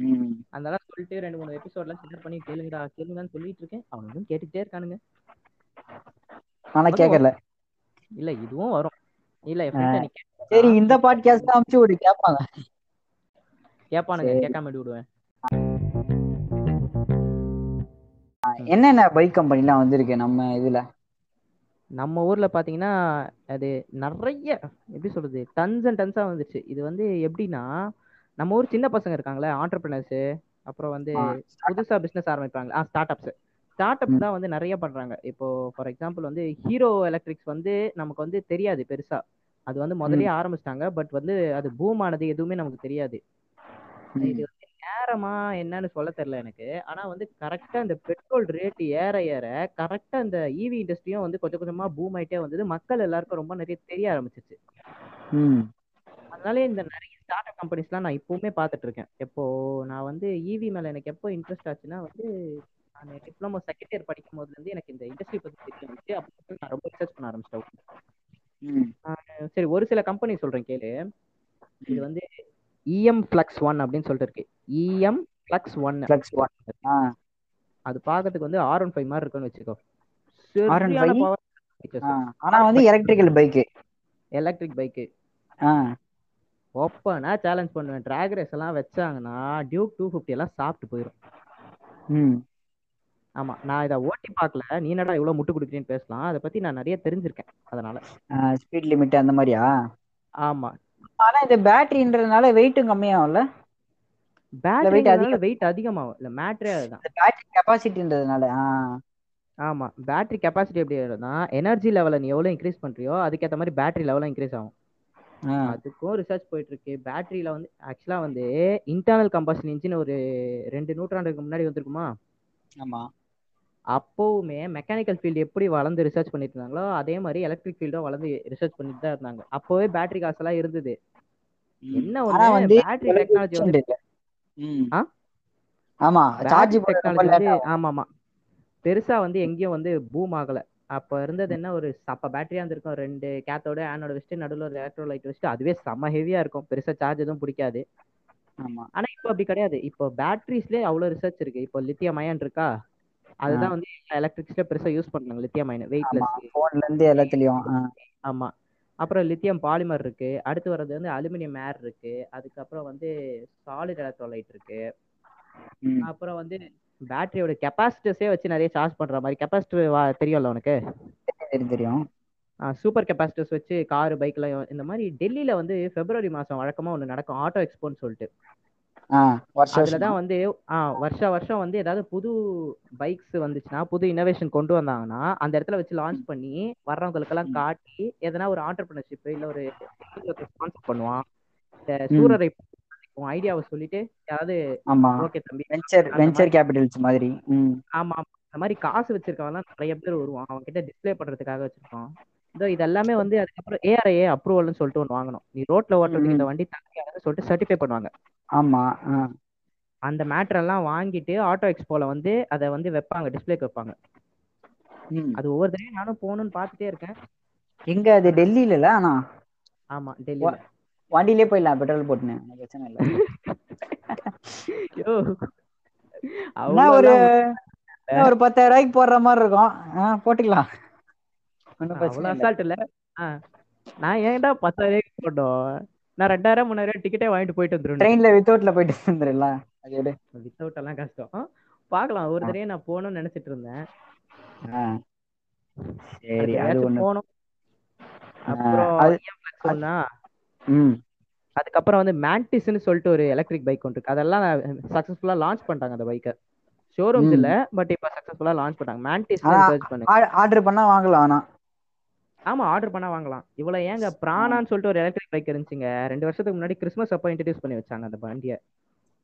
Speaker 1: ம்.
Speaker 2: அதனால சொல்லிட்டு ரெண்டு மூணு எபிசோட்லாம் ஷேர் பண்ணி கேளுங்கடா கேளுங்கன்னு சொல்லிட்டு இருக்கேன். அவனும் கேட்டுக்கிட்டே இருக்கானுங்க.
Speaker 1: ஆனா கேட்கல
Speaker 2: இல்ல இதுவும் வரும். இல்ல
Speaker 1: சரி இந்த பாட்காஸ்ட் அமுச்சு விடு கேட்பாங்க
Speaker 2: கேட்பானுங்க. கேட்காம விடுவேன்.
Speaker 1: என்னென்ன பைக் கம்பெனிலாம் வந்திருக்கு நம்ம இதுல?
Speaker 2: நம்ம ஊர்ல பாத்தீங்கன்னா அது நிறைய எப்படி சொல்றது டன்ஸ் அண்ட் டன்ஸா வந்துச்சு. இது வந்து எப்படின்னா நம்ம ஊர் சின்ன பசங்க இருக்காங்களே ஆண்டர்பிரினர்ஸ் அப்புறம் வந்து புதுசா பிசினஸ் ஆரம்பிப்பாங்க. ஆ ஸ்டார்ட் அப்ஸ் ஸ்டார்ட் அப்ஸ் தான் வந்து நிறைய பண்றாங்க. இப்போ ஃபார் எக்ஸாம்பிள் வந்து ஹீரோ எலக்ட்ரிக்ஸ் வந்து நமக்கு வந்து தெரியாது பெருசா. அது வந்து முதல்லயே ஆரம்பிச்சிட்டாங்க. பட் வந்து அது பூம் ஆனது எதுவுமே நமக்கு தெரியாது. இது நேரமா என்னன்னு சொல்ல தெரியல எனக்கு. ஆனா வந்து கரெக்டா இந்த பெட்ரோல் ரேட் ஏற ஏற கரெக்டா இந்த ஈவி இண்டஸ்ட்ரியும் வந்து கொஞ்சம் கொஞ்சமா பூம் ஆயிட்டே வந்தது. மக்கள் எல்லாருக்கும் ரொம்ப நிறைய தெரிய ஆரம்பிச்சிச்சு. அதனால இந்த நிறைய ஸ்டார்ட் அப் கம்பெனிஸ்லாம் நான் இப்பவுமே பார்த்துட்டு இருக்கேன் எப்போ நான் வந்து ஈவி மேல எனக்கு எப்போ இன்ட்ரெஸ்ட் ஆச்சுன்னா வந்து நான் டிப்ளமோ செகண்ட் இயர் படிக்கும் போதுல இருந்து எனக்கு இந்த இண்டஸ்ட்ரி பத்தி தெரிய வந்துச்சு. அப்போ நான் ரொம்ப ரிசர்ச் பண்ண ஆரம்பிச்சிட்டேன். சரி ஒரு சில கம்பெனி சொல்றேன் கேளு. இது வந்து இஎம் ஃபிளக்ஸ் ஒன் அப்படின்னு சொல்லிட்டு இருக்கு. EM flux one
Speaker 1: flux one
Speaker 2: அது பார்க்கறதுக்கு வந்து ஆர் ஒன் ஃபைவ் மாதிரி இருக்குன்னு வச்சுக்கோ.
Speaker 1: R15?
Speaker 2: சரியான
Speaker 1: ஆ.
Speaker 2: பவர்
Speaker 1: ஆனா வந்து எலக்ட்ரிக்கல் பைக்கு
Speaker 2: எலக்ட்ரிக் பைக்கு
Speaker 1: ஆ.
Speaker 2: ஓப்பனா சேலஞ்ச் பண்ணுவேன். ட்ராக் ரேஸ் எல்லாம் வச்சாங்கன்னா டியூக் டூ ஃபிஃப்டி எல்லாம் சாப்பிட்டு போயிடும்
Speaker 1: ம்.
Speaker 2: ஆமா. நான் இதை ஓட்டி பார்க்கல. நீ என்னடா இவ்வளவு முட்டு கொடுக்குறேன்னு பேசலாம். அதை பத்தி நான் நிறைய தெரிஞ்சிருக்கேன். அதனால.
Speaker 1: ஸ்பீட் லிமிட் அந்த மாதிரியா?
Speaker 2: ஆமா.
Speaker 1: ஆனா இது பேட்டரின்றதுனால வெயிட்டும் கம்மியாகும்ல? Weight
Speaker 2: பேட்டரி
Speaker 1: அதிகம்.
Speaker 2: வெயிட் அதிகமாகும். இல்ல மேட்ரே அதுதான்.
Speaker 1: இந்த பேட்டரி கெப்பாசிட்டின்றதுனால ஆ.
Speaker 2: ஆமா பேட்டரி கெப்பாசிட்டி எப்படி ஆயிடும்னா எனர்ஜி லெவலை நீ எவ்வளவு இன்க்ரீஸ் பண்றியோ அதுக்கேற்ற மாதிரி பேட்டரி லெவலும் இன்க்ரீஸ் ஆகும். அதுக்கும் ரிசர்ச் போயிட்டு இருக்கு பேட்டரியில வந்து ஆக்சுவலா வந்து இன்டர்னல் கம்பஷன் இன்ஜின் ஒரு ரெண்டு நூற்றாண்டுக்கு முன்னாடி வந்திருக்குமா?
Speaker 1: ஆமா.
Speaker 2: அப்போவுமே மெக்கானிக்கல் ஃபீல்டு எப்படி வளர்ந்து ரிசர்ச் பண்ணிட்டு இருந்தாங்களோ அதே மாதிரி எலக்ட்ரிக் ஃபீல்டும் வளர்ந்து ரிசர்ச் பண்ணிட்டு தான் இருந்தாங்க. அப்போவே பேட்டரி காசு எல்லாம் இருந்தது. என்ன ஒண்ணு?
Speaker 1: வந்து
Speaker 2: பேட்டரி டெக்னாலஜி வந்து?
Speaker 1: ஆமா சார்ஜ்
Speaker 2: டெக்னாலஜி வந்து ஆமா ஆமா பெருசா வந்து எங்கேயும் வந்து பூம் ஆகல. அப்ப இருந்தது என்ன ஒரு அப்ப பேட்டரியா இருந்திருக்கும். ரெண்டு கேத்தோட ஆனோட வச்சுட்டு நடுவில் ஒரு எலக்ட்ரோலைட் வச்சுட்டு அதுவே செம்ம ஹெவியா இருக்கும். பெருசா சார்ஜ் எதுவும் பிடிக்காது.
Speaker 1: ஆமா.
Speaker 2: ஆனா இப்போ அப்படி கிடையாது. இப்போ பேட்டரிஸ்லயே அவ்வளவு ரிசர்ச் இருக்கு. இப்போ லித்தியம் அயன் இருக்கா? அதுதான் வந்து எலக்ட்ரிக்ஸ்ல பெருசா யூஸ் பண்றாங்க லித்தியம் அயன் வெயிட்லெஸ்
Speaker 1: போன்ல இருந்து எல்லாத்துலயும்.
Speaker 2: ஆமா. அப்புறம் லித்தியம் பாலிமர் இருக்கு. அடுத்து வர்றது வந்து அலுமினியம் ஏர் இருக்கு. அதுக்கப்புறம் வந்து சாலிட் எலக்ட்ரோலைட் இருக்கு. அப்புறம் வந்து பேட்டரியோட கெப்பாசிட்டர்ஸே வச்சு நிறைய சார்ஜ் பண்ற மாதிரி கெப்பாசிட்டர் தெரியும்ல உனக்கு?
Speaker 1: தெரியும் தெரியும்
Speaker 2: சூப்பர் கெப்பாசிட்டர்ஸ் வச்சு கார் பைக்ல இந்த மாதிரி டெல்லியில வந்து பிப்ரவரி மாசம் வழக்கமா ஒன்று நடக்கும் ஆட்டோ எக்ஸ்போன்னு சொல்லிட்டு.
Speaker 1: ஆ வருஷம்
Speaker 2: அதுல
Speaker 1: வருஷம்?
Speaker 2: தான் வந்து வருஷம் வருஷம் வந்து ஏதாவது புது பைக்ஸ் வந்துச்சுன்னா புது இனோவேஷன் கொண்டு வந்தாங்கன்னா அந்த இடத்துல வச்சு லான்ச் பண்ணி வர்றவங்களுக்கெல்லாம் காட்டி எதனா ஒரு ஆண்டர்பிரினர்ஷிப் இல்ல ஒரு ஸ்பான்சர் பண்ணுவான். சூரரை ஐடியாவை சொல்லிட்டு யாராவது ஓகே தம்பி.
Speaker 1: வெஞ்சர் வெஞ்சர் கேபிட்டல்ஸ் மாதிரி
Speaker 2: ஆமா ஆமா. அந்த மாதிரி காசு வச்சிருக்கவன்லாம் நிறைய பேர் வருவான். அவன் கிட்ட டிஸ்ப்ளே பண்றதுக்காக வச்சிருக்கான் இதோ இது எல்லாமே வந்து அதுக்கப்புறம் ஏஆர்ஐ அப்ரூவல்னு சொல்லிட்டு ஒன்று வாங்கணும். நீ ரோட்ல ஓட்டுறதுக்கு இந்த வண்டி தகுதியானதுன்னு சொல்லிட்டு சர்டிஃபை பண்ணுவாங்க.
Speaker 1: ஆமா
Speaker 2: அந்த மேட்டர் எல்லாம் வாங்கிட்டு ஆட்டோ எக்ஸ்போல வந்து அதை வந்து வைப்பாங்க டிஸ்ப்ளேக்கு வைப்பாங்க. அது ஒவ்வொரு தடவையும் நானும் போகணும்னு பார்த்துட்டே இருக்கேன்.
Speaker 1: எங்க அது டெல்லியில ஆனா?
Speaker 2: ஆமா டெல்லியில.
Speaker 1: வண்டியிலே போயிடலாம் பெட்ரோல் போட்டுன்னு. [laughs] பிரச்சனை இல்ல. ஒரு ஒரு பத்தாயிரம் ரூபாய்க்கு போடுற மாதிரி இருக்கும். போட்டுக்கலாம்.
Speaker 2: அசால்ட் இல்ல. நான் ஏன்டா பத்தாயிரம் போட்டோம்? நான் ரெண்டாயிரம் மூணாயிரம் டிக்கெட்டே வாங்கிட்டு போயிட்டு வந்துருவேன்.
Speaker 1: ட்ரெயின்ல வித்தவுட்ல போயிட்டு வந்துடலாம்
Speaker 2: வித்தவுட் எல்லாம் கஷ்டம். பார்க்கலாம். ஒரு தடவை நான் போகணும்னு நினைச்சிட்டு இருந்தேன்.
Speaker 1: சரி அது
Speaker 2: போகணும். அப்புறம் அதுக்கப்புறம் வந்து மேண்டிஸ்னு சொல்லிட்டு ஒரு எலக்ட்ரிக் பைக் ஒன்று இருக்கு. அதெல்லாம் சக்ஸஸ்ஃபுல்லா லான்ச் பண்ணிட்டாங்க அந்த பைக்கை ஷோரூம்ஸ். இல்ல பட் இப்போ சக்ஸஸ்ஃபுல்லா லான்ச் பண்ணாங்க மேண்டிஸ் சர்ச் பண்ணு.
Speaker 1: ஆர்டர் பண்ணா வாங்கலாம் ஆனா.
Speaker 2: ஆமா ஆர்டர் பண்ணா வாங்கலாம். இவ்வளவு ஏங்க? பிரானான்னு சொல்லிட்டு ஒரு எலக்ட்ரிக் பைக் இருந்துச்சுங்க. ரெண்டு வருஷத்துக்கு முன்னாடி கிறிஸ்மஸ் அப்போ இன்ட்ரடியூஸ் பண்ணி வச்சாங்க அந்த வண்டியை.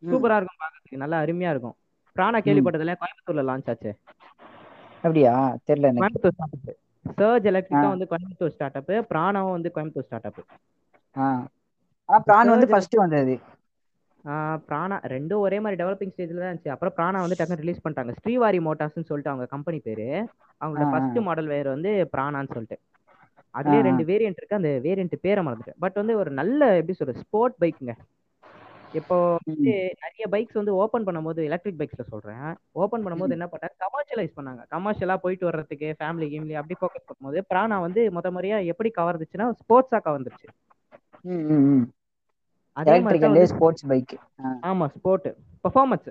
Speaker 2: சூப்பரா இருக்கும் பார்க்கறதுக்கு நல்லா அருமையா இருக்கும். பிரானா கேள்விப்பட்டதுல கோயம்புத்தூர்ல லான்ச் ஆச்சு?
Speaker 1: அப்படியா? தெரியல
Speaker 2: கோயம்புத்தூர் ஸ்டார்ட் சர்ஜ் எலக்ட்ரிக்கா வந்து கோயம்புத்தூர் ஸ்டார்ட் அப் பிரானாவும் வந்து கோயம்புத்தூர் ஸ்டார்ட் அப்
Speaker 1: ஆனா பிரான் வந்து ஃபர்ஸ்ட் வந்தது.
Speaker 2: பிரானா ரெண்டும் ஒரே மாதிரி டெவலப்பிங் ஸ்டேஜ்ல தான் இருந்துச்சு. அப்புறம் பிரானா வந்து டக்குனு ரிலீஸ் பண்ணிட்டாங்க. ஸ்ரீவாரி மோட்டார்ஸ்னு சொல்லிட்டு அவங்க கம்பெனி பேரு. அவங்களோட ஃபர்ஸ்ட் மாடல் வேர் வந்து பிரானான்னு சொல்லிட்டு. அதுலயே. ரெண்டு வேரியன்ட் இருக்கு. அந்த வேரியன்ட் பேரை மறந்துட்டேன். பட் வந்து ஒரு நல்ல எப்படி சொல்றது ஸ்போர்ட் பைக்குங்க இப்போ வந்து நிறைய பைக்ஸ் வந்து ஓபன் பண்ணும்போது எலக்ட்ரிக் பைக்ஸ்ல சொல்றேன். ஓபன் பண்ணும்போது என்ன பண்ணாங்க கமர்ஷியலைஸ் பண்ணாங்க. கமர்ஷியலா போயிட்டு வர்றதுக்கு ஃபேமிலி கேம்லி அப்படி ஃபோக்கஸ் பண்ணும்போது பிரானா வந்து முத முறையா எப்படி கவர்ந்துச்சுன்னா ஸ்போர்ட்ஸா
Speaker 1: ம்
Speaker 2: அதே மாதிரி
Speaker 1: ஸ்போர்ட்ஸ் பைக்
Speaker 2: ஆமா ஸ்போர்ட் பெர்ஃபார்மன்ஸ்.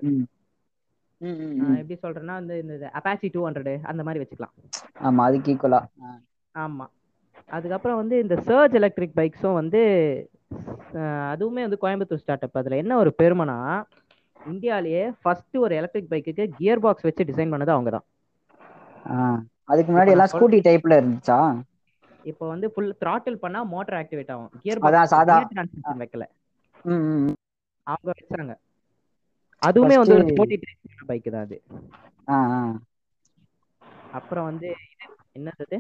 Speaker 2: எப்படி சொல்றேன்னா வந்து இந்த அப்பாச்சி டூ ஹண்ட்ரட் அந்த மாதிரி வச்சுக்கலாம்.
Speaker 1: ஆமா அதுக்கு ஈக்குவலா
Speaker 2: ஆமா. அதுக்கப்புறம் வந்து இந்த சர்ஜ் எலக்ட்ரிக் பைக்ஸும் வந்து அதுவுமே வந்து கோயம்புத்தூர் ஸ்டார்ட் அப் அதுல என்ன ஒரு பெருமைனா இந்தியாலயே ஃபர்ஸ்ட் ஒரு எலக்ட்ரிக் பைக்குக்கு கியர் பாக்ஸ் வச்சு டிசைன் பண்ணது அவங்க தான்
Speaker 1: அதுக்கு முன்னாடி எல்லாம் ஸ்கூட்டி டைப்ல இருந்துச்சா?
Speaker 2: இப்போ வந்து ஃபுல் throttle பண்ணா மோட்டார் ஆக்டிவேட் ஆகும். கியர்
Speaker 1: அதான் சாதா.
Speaker 2: டிரான்ஸ்மிஷன் வைக்கல. அவங்க வச்சாங்க. அதுவுமே வந்து ஒரு ஸ்போர்ட்டி பைக் தான் அது. அப்புறம் வந்து என்னது?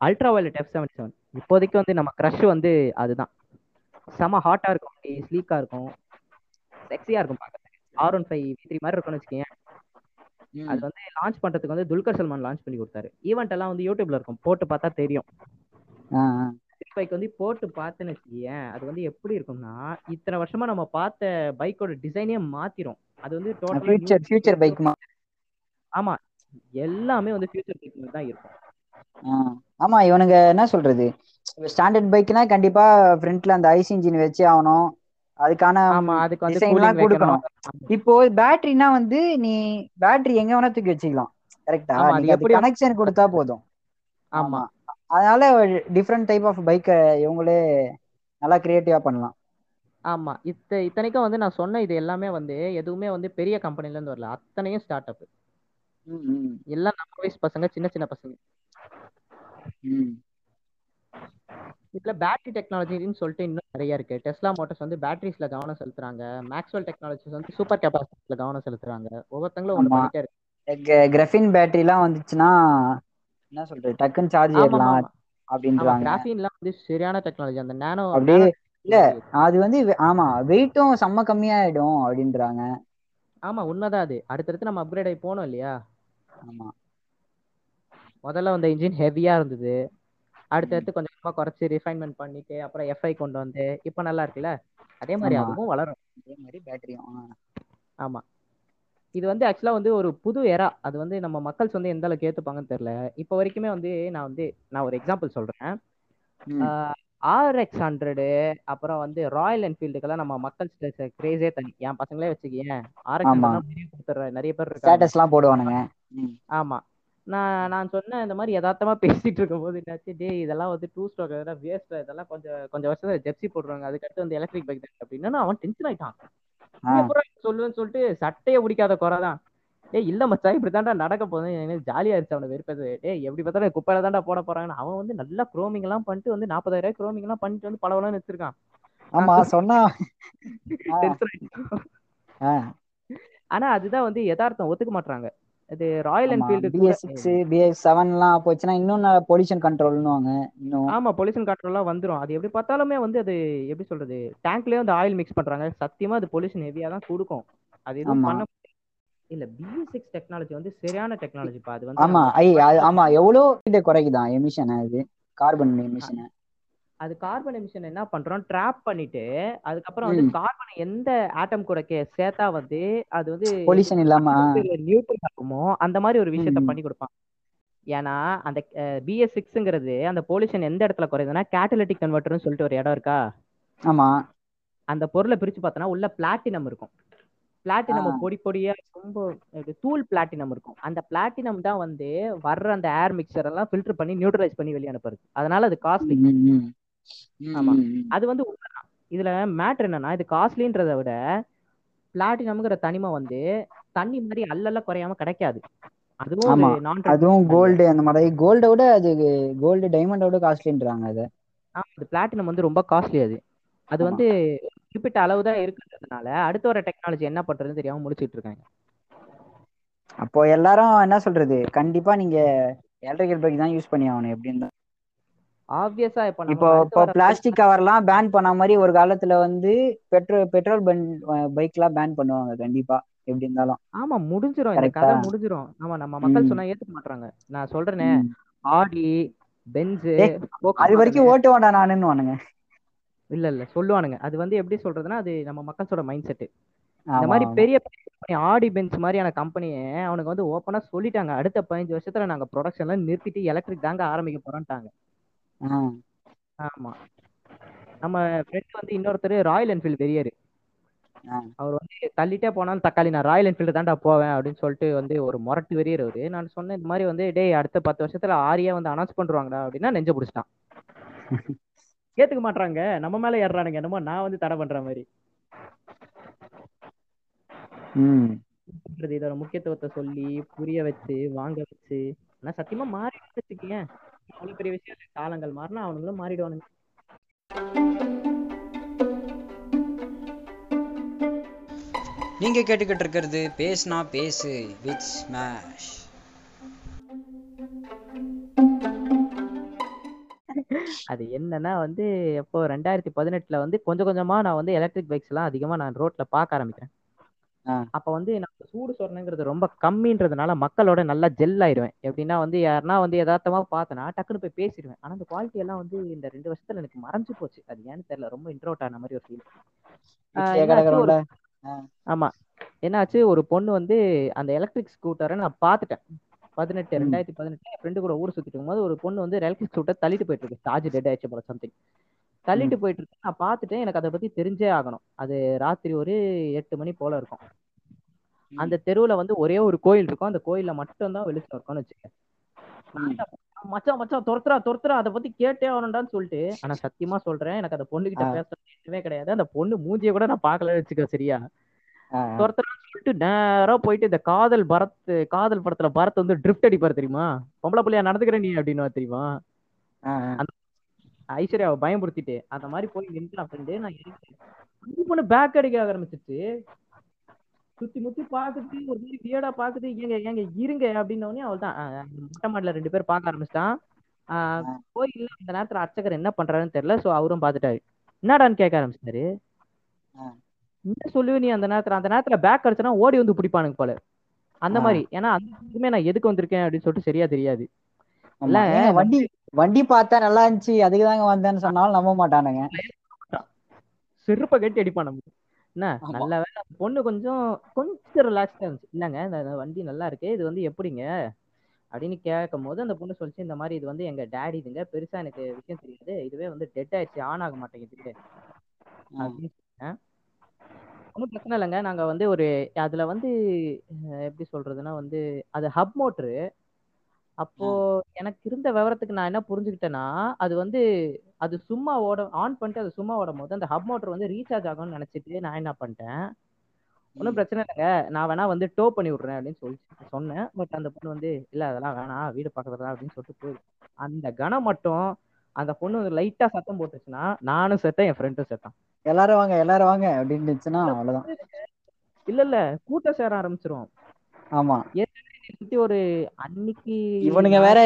Speaker 2: Ultra violet F seventy seven இப்போதைக்கு வந்து நம்ம க்ரஷ் வந்து அதுதான். செம ஹாட்டா இருக்கும். ஸ்லீக்கா இருக்கும். செக்ஸியா இருக்கும் பார்க்கறதுக்கு. ஆர் ஒன் ஃபைவ் த்ரீ மாதிரி இருக்கும்னு வச்சுக்கோங்க
Speaker 1: ம்.
Speaker 2: அது வந்து லான்ச் பண்றதுக்கு வந்து துல்கர் சல்மான் லான்ச் பண்ணி கொடுத்தாரு. ஈவெண்ட் எல்லாம் வந்து யூடியூப்ல இருக்கும். போட்டு பார்த்தா தெரியும். பைக் வந்து போட்டு பார்த்தேன்னு வச்சுக்கேன் அது வந்து எப்படி இருக்கும்னா இத்தனை வருஷமா நம்ம பார்த்த பைக்கோட டிசைனே மாத்திரும். அது வந்து
Speaker 1: ஃபியூச்சர் ஃபியூச்சர் பைக்
Speaker 2: ஆமா எல்லாமே வந்து ஃபியூச்சர் தான் இருக்கும்.
Speaker 1: ஆமா இவனுங்க என்ன சொல்றது? ஸ்டாண்டர்ட் பைக்னா கண்டிப்பா ஃப்ரண்ட்ல அந்த ஐஸ் இன்ஜின் வச்சு ஆகணும். அதுக்கான
Speaker 2: ஆமா அதுக்கு வந்து
Speaker 1: டிசைன்லாம். கொடுக்கணும். இப்போ பேட்டரினா வந்து நீ பேட்டரி எங்க வேணா தூக்கி வச்சுக்கலாம். கரெக்டா நீங்க
Speaker 2: எப்படி
Speaker 1: கனெக்ஷன் கொடுத்தா போதும்.
Speaker 2: ஆமா.
Speaker 1: அதனால டிஃப்ரெண்ட் டைப் ஆஃப் பைக்கை இவங்களே நல்லா கிரியேட்டிவா பண்ணலாம்.
Speaker 2: ஆமா. இத்த இத்தனைக்கும் வந்து நான் சொன்ன இது எல்லாமே வந்து எதுவுமே வந்து பெரிய கம்பெனில இருந்து வரல. அத்தனையும் ஸ்டார்ட் அப் எல்லாம் நம்ம வயசு பசங்க சின்ன சின்ன பசங்க. இதுல பேட்டரி டெக்னாலஜின்னு சொல்லிட்டு இன்னும் நிறைய இருக்கு. டெஸ்லா மோட்டர்ஸ் வந்து பேட்டரிஸ்ல கவனம் செலுத்துறாங்க. மேக்ஸ்வெல் டெக்னாலஜிஸ் வந்து சூப்பர் கெப்பாசிட்டில கவனம் செலுத்துறாங்க. ஒவ்வொருத்தங்களும். பண்ணிட்டே இருக்கு
Speaker 1: க- கிராஃபின் பேட்டரிலாம் வந்துச்சுன்னா என்ன சொல்றது? டக்குன்னு சார்ஜ் ஏறலாம் அப்படின்றாங்க.
Speaker 2: கிராஃபின்லாம் வந்து சரியான டெக்னாலஜி அந்த நானோ
Speaker 1: அப்படியே இல்ல அது வந்து ஆமா வெயிட்டும் செம்ம கம்மியாயிடும் அப்படின்றாங்க.
Speaker 2: ஆமா உண்மைதான் அது. அடுத்தடுத்து நம்ம அப்கிரேட் ஆகி போனோம் இல்லையா?
Speaker 1: ஆமா.
Speaker 2: முதல்ல வந்த இன்ஜின் ஹெவியா இருந்தது. அடுத்தடுத்து கொஞ்சம் கொஞ்சமா குறைச்சு ரிஃபைன்மெண்ட் பண்ணிட்டு அப்புறம் எஃப்ஐ கொண்டு வந்து இப்போ நல்லா இருக்குல்ல? அதே மாதிரி. அதுவும் வளரும்.
Speaker 1: அதே மாதிரி பேட்டரியும்
Speaker 2: ஆமா. இது வந்து ஆக்சுவலா வந்து ஒரு புது எரா அது வந்து நம்ம மக்கள்ஸ் வந்து எந்த அளவுக்கு ஏத்துப்பாங்கன்னு தெரியல. இப்போ வரைக்குமே வந்து நான் வந்து நான் ஒரு எக்ஸாம்பிள் சொல்றேன். ஆர்எக்ஸ் ஹண்ட்ரடு அப்புறம் வந்து ராயல் என்ஃபீல்டுக்கெல்லாம் நம்ம மக்கள் கிரேஸே தனி. என் பசங்களே வச்சுக்கேன் ஆர்எக்ஸ்
Speaker 1: ஆமா.
Speaker 2: கொடுத்துற நிறைய பேர் இருக்காங்க.
Speaker 1: ஸ்டேட்டஸ் எல்லாம் போடுவானுங்க.
Speaker 2: ஆமா. நான் நான் சொன்னேன் இந்த மாதிரி யதார்த்தமா [laughs] பேசிட்டு இருக்கும் போது என்னாச்சு? டேய் இதெல்லாம் வந்து டூ ஸ்ட்ரோக் இதெல்லாம் வேஸ்ட் இதெல்லாம் கொஞ்சம் கொஞ்சம் வருஷத்துல ஜெர்சி போடுறாங்க. அதுக்கடுத்து வந்து எலக்ட்ரிக் பைக் அப்படின்னு அவன் டென்ஷன் ஆயிட்டான். அப்புறம் சொல்லுவேன்னு சொல்லிட்டு சட்டையை பிடிக்காத குறை தான் டேய் இல்ல மச்சான் இப்படி தான்டா நடக்க போகுது. எனக்கு ஜாலியா இருந்துச்சு அவனை வெறுப்பது டேய் எப்படி பார்த்தாலும் குப்பையில தான்டா போட போறாங்கன்னு அவன் வந்து நல்லா குரோமிங் எல்லாம் பண்ணிட்டு வந்து நாற்பதாயிரம் குரோமிங் எல்லாம் பண்ணிட்டு வந்து பலவெல்லாம் வச்சிருக்கான்.
Speaker 1: ஆமா சொன்னா. [laughs]
Speaker 2: ஆனா அதுதான் வந்து யதார்த்தம். ஒத்துக்க மாட்டாங்க இது Royal Enfield
Speaker 1: BS six BS seven எல்லாம் போச்சுன்னா இன்னும் பொல்யூஷன் கண்ட்ரோல்னுவாங்க இன்னும்.
Speaker 2: ஆமா பொல்யூஷன் கண்ட்ரோல்லாம் வந்துரும். அது எப்படி பார்த்தாலுமே வந்து அது எப்படி சொல்றது டேங்க்லயே வந்து ஆயில் மிக்ஸ் பண்றாங்க. சத்தியமா அது பொல்யூஷன் ஹெவியா தான் கொடுக்கும். அது எதுவும். பண்ண. இல்ல பிஎஸ் சிக்ஸ் டெக்னாலஜி வந்து சரியான டெக்னாலஜி பா. அது வந்து
Speaker 1: ஆமா ஐ அது- ஆமா எவ்வளோ இது குறைக்குதான் எமிஷன் அது கார்பன் எமிஷன்
Speaker 2: அது கார்பன் எமிஷன் என்ன பண்றோம்? ட்ராப் பண்ணிட்டு அதுக்கப்புறம் வந்து. கார்பன் எந்த ஆட்டம் கூட சேர்த்தா வந்து அது வந்து
Speaker 1: பொல்யூஷன் இல்லாம.
Speaker 2: நியூட்ரல் ஆகுமோ அந்த மாதிரி ஒரு விஷயத்த. பண்ணி கொடுப்பான் ஏன்னா அந்த பிஎஸ் சிக்ஸ்ங்கிறது அந்த பொல்யூஷன் எந்த இடத்துல குறையுதுன்னா கேட்டலிட்டிக் கன்வெர்டர்னு சொல்லிட்டு ஒரு இடம் இருக்கா?
Speaker 1: ஆமா.
Speaker 2: அந்த பொருளை பிரிச்சு பார்த்தோன்னா உள்ள பிளாட்டினம் இருக்கும். பிளாட்டினம். பொடி பொடியா ரொம்ப தூள் பிளாட்டினம் இருக்கும். அந்த பிளாட்டினம் தான் வந்து வர்ற அந்த ஏர் மிக்சர் எல்லாம் ஃபில்டர் பண்ணி நியூட்ரலைஸ் பண்ணி வெளியே அனுப்புறது. அதனால அது காஸ்ட்லி ஆமா. அது வந்து உண்மைதான் இதுல மேட்ரு என்னன்னா இது காஸ்ட்லின்றதை விட பிளாட்டினம்ங்கிற தனிமை வந்து தண்ணி மாதிரி அல்லல்ல குறையாம கிடைக்காது. அதுவும்
Speaker 1: அதுவும் கோல்டு அந்த மாதிரி கோல்டை விட அது கோல்டு டைமண்டோட காஸ்ட்லின்றாங்க அது.
Speaker 2: அது பிளாட்டினம் வந்து ரொம்ப காஸ்ட்லி அது. அது. வந்து குறிப்பிட்ட அளவு தான் இருக்குன்றதுனால அடுத்த வர டெக்னாலஜி என்ன பண்றதுன்னு தெரியாம முடிச்சிட்டு இருக்காங்க.
Speaker 1: அப்போ எல்லாரும் என்ன சொல்றது? கண்டிப்பா நீங்க எலக்ட்ரிக்கல் பைக் தான் யூஸ் பண்ணி ஆகணும் எப்படின்னு
Speaker 2: ஆப்வியஸா இப்ப
Speaker 1: இப்போ இப்போ பிளாஸ்டிக் கவர்லாம் பேன் பண்ண மாதிரி ஒரு காலத்துல வந்து பெட்ரோல் பெட்ரோல் பைக்லாம் பேன் பண்ணுவாங்க கண்டிப்பா. எப்படி இருந்தாலும்.
Speaker 2: ஆமா முடிஞ்சிரும். இந்த கதை? முடிஞ்சிரும். ஆமா நம்ம மக்கள். சொன்னா ஏத்துக்க மாட்டாங்க நான் சொல்றேனே. ஆடி பென்ஸ்
Speaker 1: அது வரைக்கும் ஓட்டு வேண்டாம் நானுன்னு
Speaker 2: இல்ல இல்ல. சொல்லுவானுங்க. அது வந்து எப்படி சொல்றதுன்னா அது நம்ம மக்களோட மைண்ட் செட் இந்த மாதிரி. பெரிய ஆடி பென்ஸ் மாதிரியான கம்பெனியை அவனுக்கு வந்து ஓப்பனா சொல்லிட்டாங்க. அடுத்த பதினஞ்சு வருஷத்துல நாங்க ப்ரொடக்ஷன்ல நிறுத்திட்டு எலக்ட்ரிக் தாங்க ஆரம்பிக்க போறோம்ட்டாங்க. ஆமா. நம்ம ஃப்ரெண்ட் வந்து இன்னொருத்தர் ராயல் என்ஃபீல்டு வெறியாரு. அவர் வந்து தள்ளிட்டே போனாலும் தக்காளி நான் ராயல் என்ஃபீல்டு தான்டா போவேன் அப்படின்னு சொல்லிட்டு வந்து ஒரு முரட்டு வெறியர் அவரு. நான் சொன்னேன் இந்த மாதிரி வந்து டேய் அடுத்த பத்து வருஷத்துல ஆரியா வந்து அனௌன்ஸ் பண்றாங்கடா அப்படின்னா நெஞ்ச பிடிச்சிட்டான். ஏத்துக்க மாட்றாங்க. நம்ம மேல ஏறுறானுங்க என்னமோ நான் வந்து தடை பண்ற மாதிரி. இதோட முக்கியத்துவத்தை சொல்லி புரிய வச்சு வாங்க வச்சு. ஆனா சத்தியமா மாறி வச்சுக்கீங்க அவ்வளவு பெரிய விஷயம் இல்ல. காலங்கள் மாறினா அவனுங்களும் மாறிடுவானுங்க
Speaker 3: நீங்க கேட்டுக்கிட்டு இருக்கிறது பேசுனா பேசு வித் ஸ்மாஷ்
Speaker 2: அது என்னன்னா வந்து எப்போ ரெண்டாயிரத்தி பதினெட்டுல வந்து கொஞ்சம் கொஞ்சமா நான் வந்து எலக்ட்ரிக் பைக்ஸ் எல்லாம் அதிகமா நான் ரோட்ல பார்க்க ஆரம்பிக்கிறேன். அப்ப வந்து நான் சூடு சொரணங்கிறது ரொம்ப கம்மின்றதுனால மக்களோட நல்லா ஜெல் ஆயிடுவேன் எப்படின்னா வந்து யாருன்னா வந்து யதார்த்தமா பார்த்தனா டக்குன்னு போய் பேசிடுவேன். ஆனா அந்த குவாலிட்டி எல்லாம் வந்து இந்த ரெண்டு வருஷத்துல எனக்கு மறைஞ்சு போச்சு. அது ஏன்னு தெரியல ரொம்ப இன்ட்ரோட் ஆன மாதிரி ஒரு ஃபீல் ஆமா. என்னாச்சு ஒரு பொண்ணு வந்து அந்த எலக்ட்ரிக் ஸ்கூட்டரை நான் பார்த்துட்டேன். பதினெட்டு. ரெண்டாயிரத்தி பதினெட்டு என் ஃப்ரெண்டு கூட ஊர் சுத்திட்டு இருக்கும்போது ஒரு பொண்ணு வந்து எலக்ட்ரிக் ஸ்கூட்டர் தள்ளிட்டு போயிட்டு இருக்கு. சார்ஜ் டெட் ஆயிடுச்சு போல சம்திங் தள்ளிட்டு போயிட்டு இருக்கு நான் பார்த்துட்டேன். எனக்கு அதை பத்தி தெரிஞ்சே ஆகணும். அது ராத்திரி ஒரு எட்டு மணி போல இருக்கும். அந்த தெருவுல வந்து ஒரே ஒரு கோயில் இருக்கும். அந்த கோயில்ல மட்டும் தான் வெளிச்சம் இருக்கும்னு வச்சுக்க
Speaker 1: ம்.
Speaker 2: மச்சான் மச்சான் துரத்துறா துரத்துறா. அதை பத்தி கேட்டே ஆகணும்டான்னு சொல்லிட்டு ஆனா சத்தியமா சொல்றேன். எனக்கு அந்த பொண்ணு கிட்ட
Speaker 1: ஆ.
Speaker 2: பேச எதுவுமே கிடையாது. அந்த பொண்ணு மூஞ்சிய கூட நான் பார்க்கல வச்சுக்க சரியா. துரத்துறான்னு சொல்லிட்டு நேரா போயிட்டு இந்த காதல் பரத் காதல் படத்துல பரத் வந்து ட்ரிஃப்ட் அடிப்பாரு தெரியுமா? பொம்பளை புள்ளையா நடந்துக்கிற நீ அப்படின்னு தெரியுமா?
Speaker 1: ஆ.
Speaker 2: ஐஸ்வர்யாவை பயமுறுத்திட்டு அந்த மாதிரி போய் நின்று ஃப்ரெண்டு நான் அந்த பொண்ணு பேக் அடிக்க ஆரம்பிச்சிச்சு. சுத்தி முத்தி பாக்குது ஒரு மாதிரி வியடா பாக்குது ஏங்க ஏங்க இருங்க அப்படின்னோடனே அவள் தான் மொட்டை மாடில ரெண்டு பேர் பார்க்க ஆரம்பிச்சிட்டான். ஆஹ்
Speaker 1: ஆ.
Speaker 2: கோயில்ல அந்த நேரத்துல அர்ச்சகர் என்ன பண்றாருன்னு தெரியல சோ அவரும் பார்த்துட்டாரு. என்னடான்னு கேட்க ஆரம்பிச்சிட்டாரு.
Speaker 1: ஆ.
Speaker 2: என்ன சொல்லுவே நீ அந்த நேரத்துல? அந்த நேரத்துல பேக் அடிச்சனா ஓடி வந்து பிடிப்பானுங்க போல. அந்த. மாதிரி. ஏன்னா அந்த நான் எதுக்கு வந்திருக்கேன் அப்படின்னு சொல்லிட்டு சரியா தெரியாது. இல்ல,
Speaker 1: வண்டி வண்டி பார்த்தா நல்லா இருந்துச்சு அதுக்கு தாங்க வந்தேன்னு சொன்னாலும் நம்ப மாட்டானுங்க.
Speaker 2: செருப்பை கட்டி அடிப்பான் நமக்கு என்ன. நல்ல வேலை பொண்ணு கொஞ்சம் கொஞ்சம் ரிலாக்ஸ்டா இருந்துச்சு. இல்லங்க இந்த வண்டி நல்லா இருக்கு இது வந்து எப்படிங்க? அப்படின்னு கேட்கும் போது அந்த பொண்ணு சொல்லிச்சு இந்த மாதிரி இது வந்து எங்க டேடி இதுங்க பெருசா எனக்கு விஷயம் தெரியாது. இதுவே வந்து டெட் ஆயிடுச்சு ஆன் ஆக மாட்டேங்குது ஒன்றும் பிரச்சனை இல்லைங்க. நாங்க வந்து ஒரு அதுல வந்து எப்படி சொல்றதுன்னா வந்து அது ஹப் மோட்ரு அப்போ எனக்கு இருந்த விவரத்துக்கு நான் என்ன புரிஞ்சுக்கிட்டேன்னா அது வந்து அது சும்மா ஓட ஆன் பண்ணிட்டு அது சும்மா ஓடும் போது அந்த ஹப் மோட்டர் வந்து ரீசார்ஜ் ஆகும்னு நினைச்சிட்டு நான் என்ன பண்ணிட்டேன் ஒன்றும் பிரச்சனை இல்லைங்க நான் வேணா வந்து டோ பண்ணி விடுறேன் அப்படின்னு சொல்லி சொன்னேன். பட் அந்த பொண்ணு வந்து இல்ல அதெல்லாம் வேணாம் வீடு பக்கத்துல தான் அப்படின்னு சொல்லிட்டு போயிடுச்சு. அந்த கணம் மட்டும் அந்த பொண்ணு லைட்டா சத்தம் போட்டுச்சுன்னா நானும் செத்தேன் என் ஃப்ரெண்டும் செத்தான்.
Speaker 1: எல்லாரும் வாங்க எல்லாரும் வாங்க அப்படின்னு இருந்துச்சுன்னா அவ்வளவுதான்.
Speaker 2: இல்ல இல்ல கூட்டம் சேர ஆரம்பிச்சிரும்.
Speaker 1: ஆமா.
Speaker 2: சுத்தி ஒரு அன்னைக்கு
Speaker 1: இவனுங்க வேற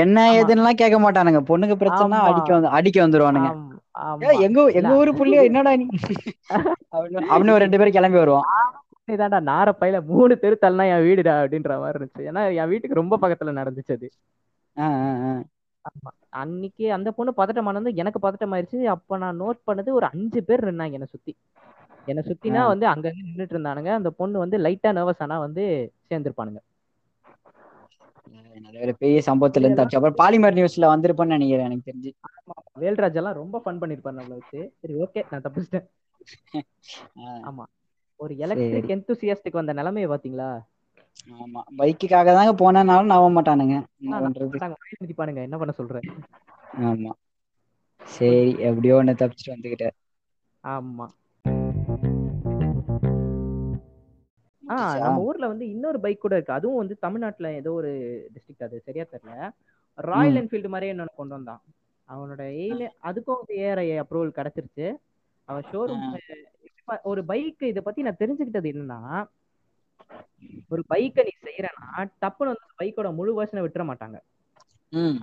Speaker 1: என்ன
Speaker 2: ஆமா.
Speaker 1: ஏதுன்னுலாம் கேட்க மாட்டானுங்க பொண்ணுக்கு பிரச்சனை. அடிக்க வந்து அடிக்க வந்துருவானுங்க. எங்க எங்க ஊரு புள்ளியா என்னடா நீ? [laughs] அப்படின்னு ரெண்டு பேரும் கிளம்பி வருவான்
Speaker 2: இதாண்டா நார பையில மூணு தெரு தள்ளனா என் வீடுடா அப்படின்ற மாதிரி இருந்துச்சு. ஏன்னா என் வீட்டுக்கு ரொம்ப பக்கத்துல நடந்துச்சு அது. அன்னைக்கு அந்த பொண்ணு பதட்டமானது எனக்கு பதட்டம் ஆயிருச்சு அப்ப நான் நோட் பண்ணது ஒரு அஞ்சு பேர் இருந்தாங்க என்னை சுத்தி. என்னை சுத்தினா. வந்து அங்கங்க நின்னுட்டு இருந்தானுங்க. அந்த பொண்ணு வந்து லைட்டா நர்வஸ் ஆனா வந்து சேர்ந்திருப்பானுங்க.
Speaker 1: நல்ல வேளை பெரிய சம்பவத்துல இருந்து தப்பிச்சு அப்புறம் பாலிமர் நியூஸ்ல வந்திருப்பேன்னு நினைக்கிறேன் எனக்கு தெரிஞ்சு.
Speaker 2: வேல்ராஜ் எல்லாம் ரொம்ப ஃபன் பண்ணிருப்பாரு நம்மள வச்சு. சரி ஓகே நான் தப்பிச்சிட்டேன். [laughs] ஆமா. ஒரு எலக்ட்ரிக் எந்தூசியாஸ்டிக் வந்த நிலைமையை பாத்தீங்களா
Speaker 1: ஆமா. பைக்குக்காக தாங்க போனனாலும் நம்ப மாட்டானுங்க. என்ன
Speaker 2: பண்ண சொல்றேன்
Speaker 1: ஆமா. சரி எப்படியோ ஒண்ணு தப்பிச்சுட்டு வந்துகிட்ட
Speaker 2: ஆமா. ஆ நம்ம ஊர்ல வந்து இன்னொரு பைக் கூட இருக்கு. அதுவும் வந்து தமிழ்நாட்டுல ஏதோ ஒரு டிஸ்ட்ரிக்ட் அது. சரியா தெரியல. ராயல். என்ஃபீல்டு மாதிரியே இன்னொன்னு கொண்டு வந்தான். அவனோட எய்ல அதுக்கும் ஏஆர்ஐ அப்ரூவல் கிடைச்சிருச்சு. அவன் ஷோரூம் ஒரு பைக் இத பத்தி நான் தெரிஞ்சுக்கிட்டது என்னன்னா ஒரு பைக்கை நீ செய்யறனா டப்புன்னு வந்து பைக்கோட முழு வருஷனை விட்டுற மாட்டாங்க.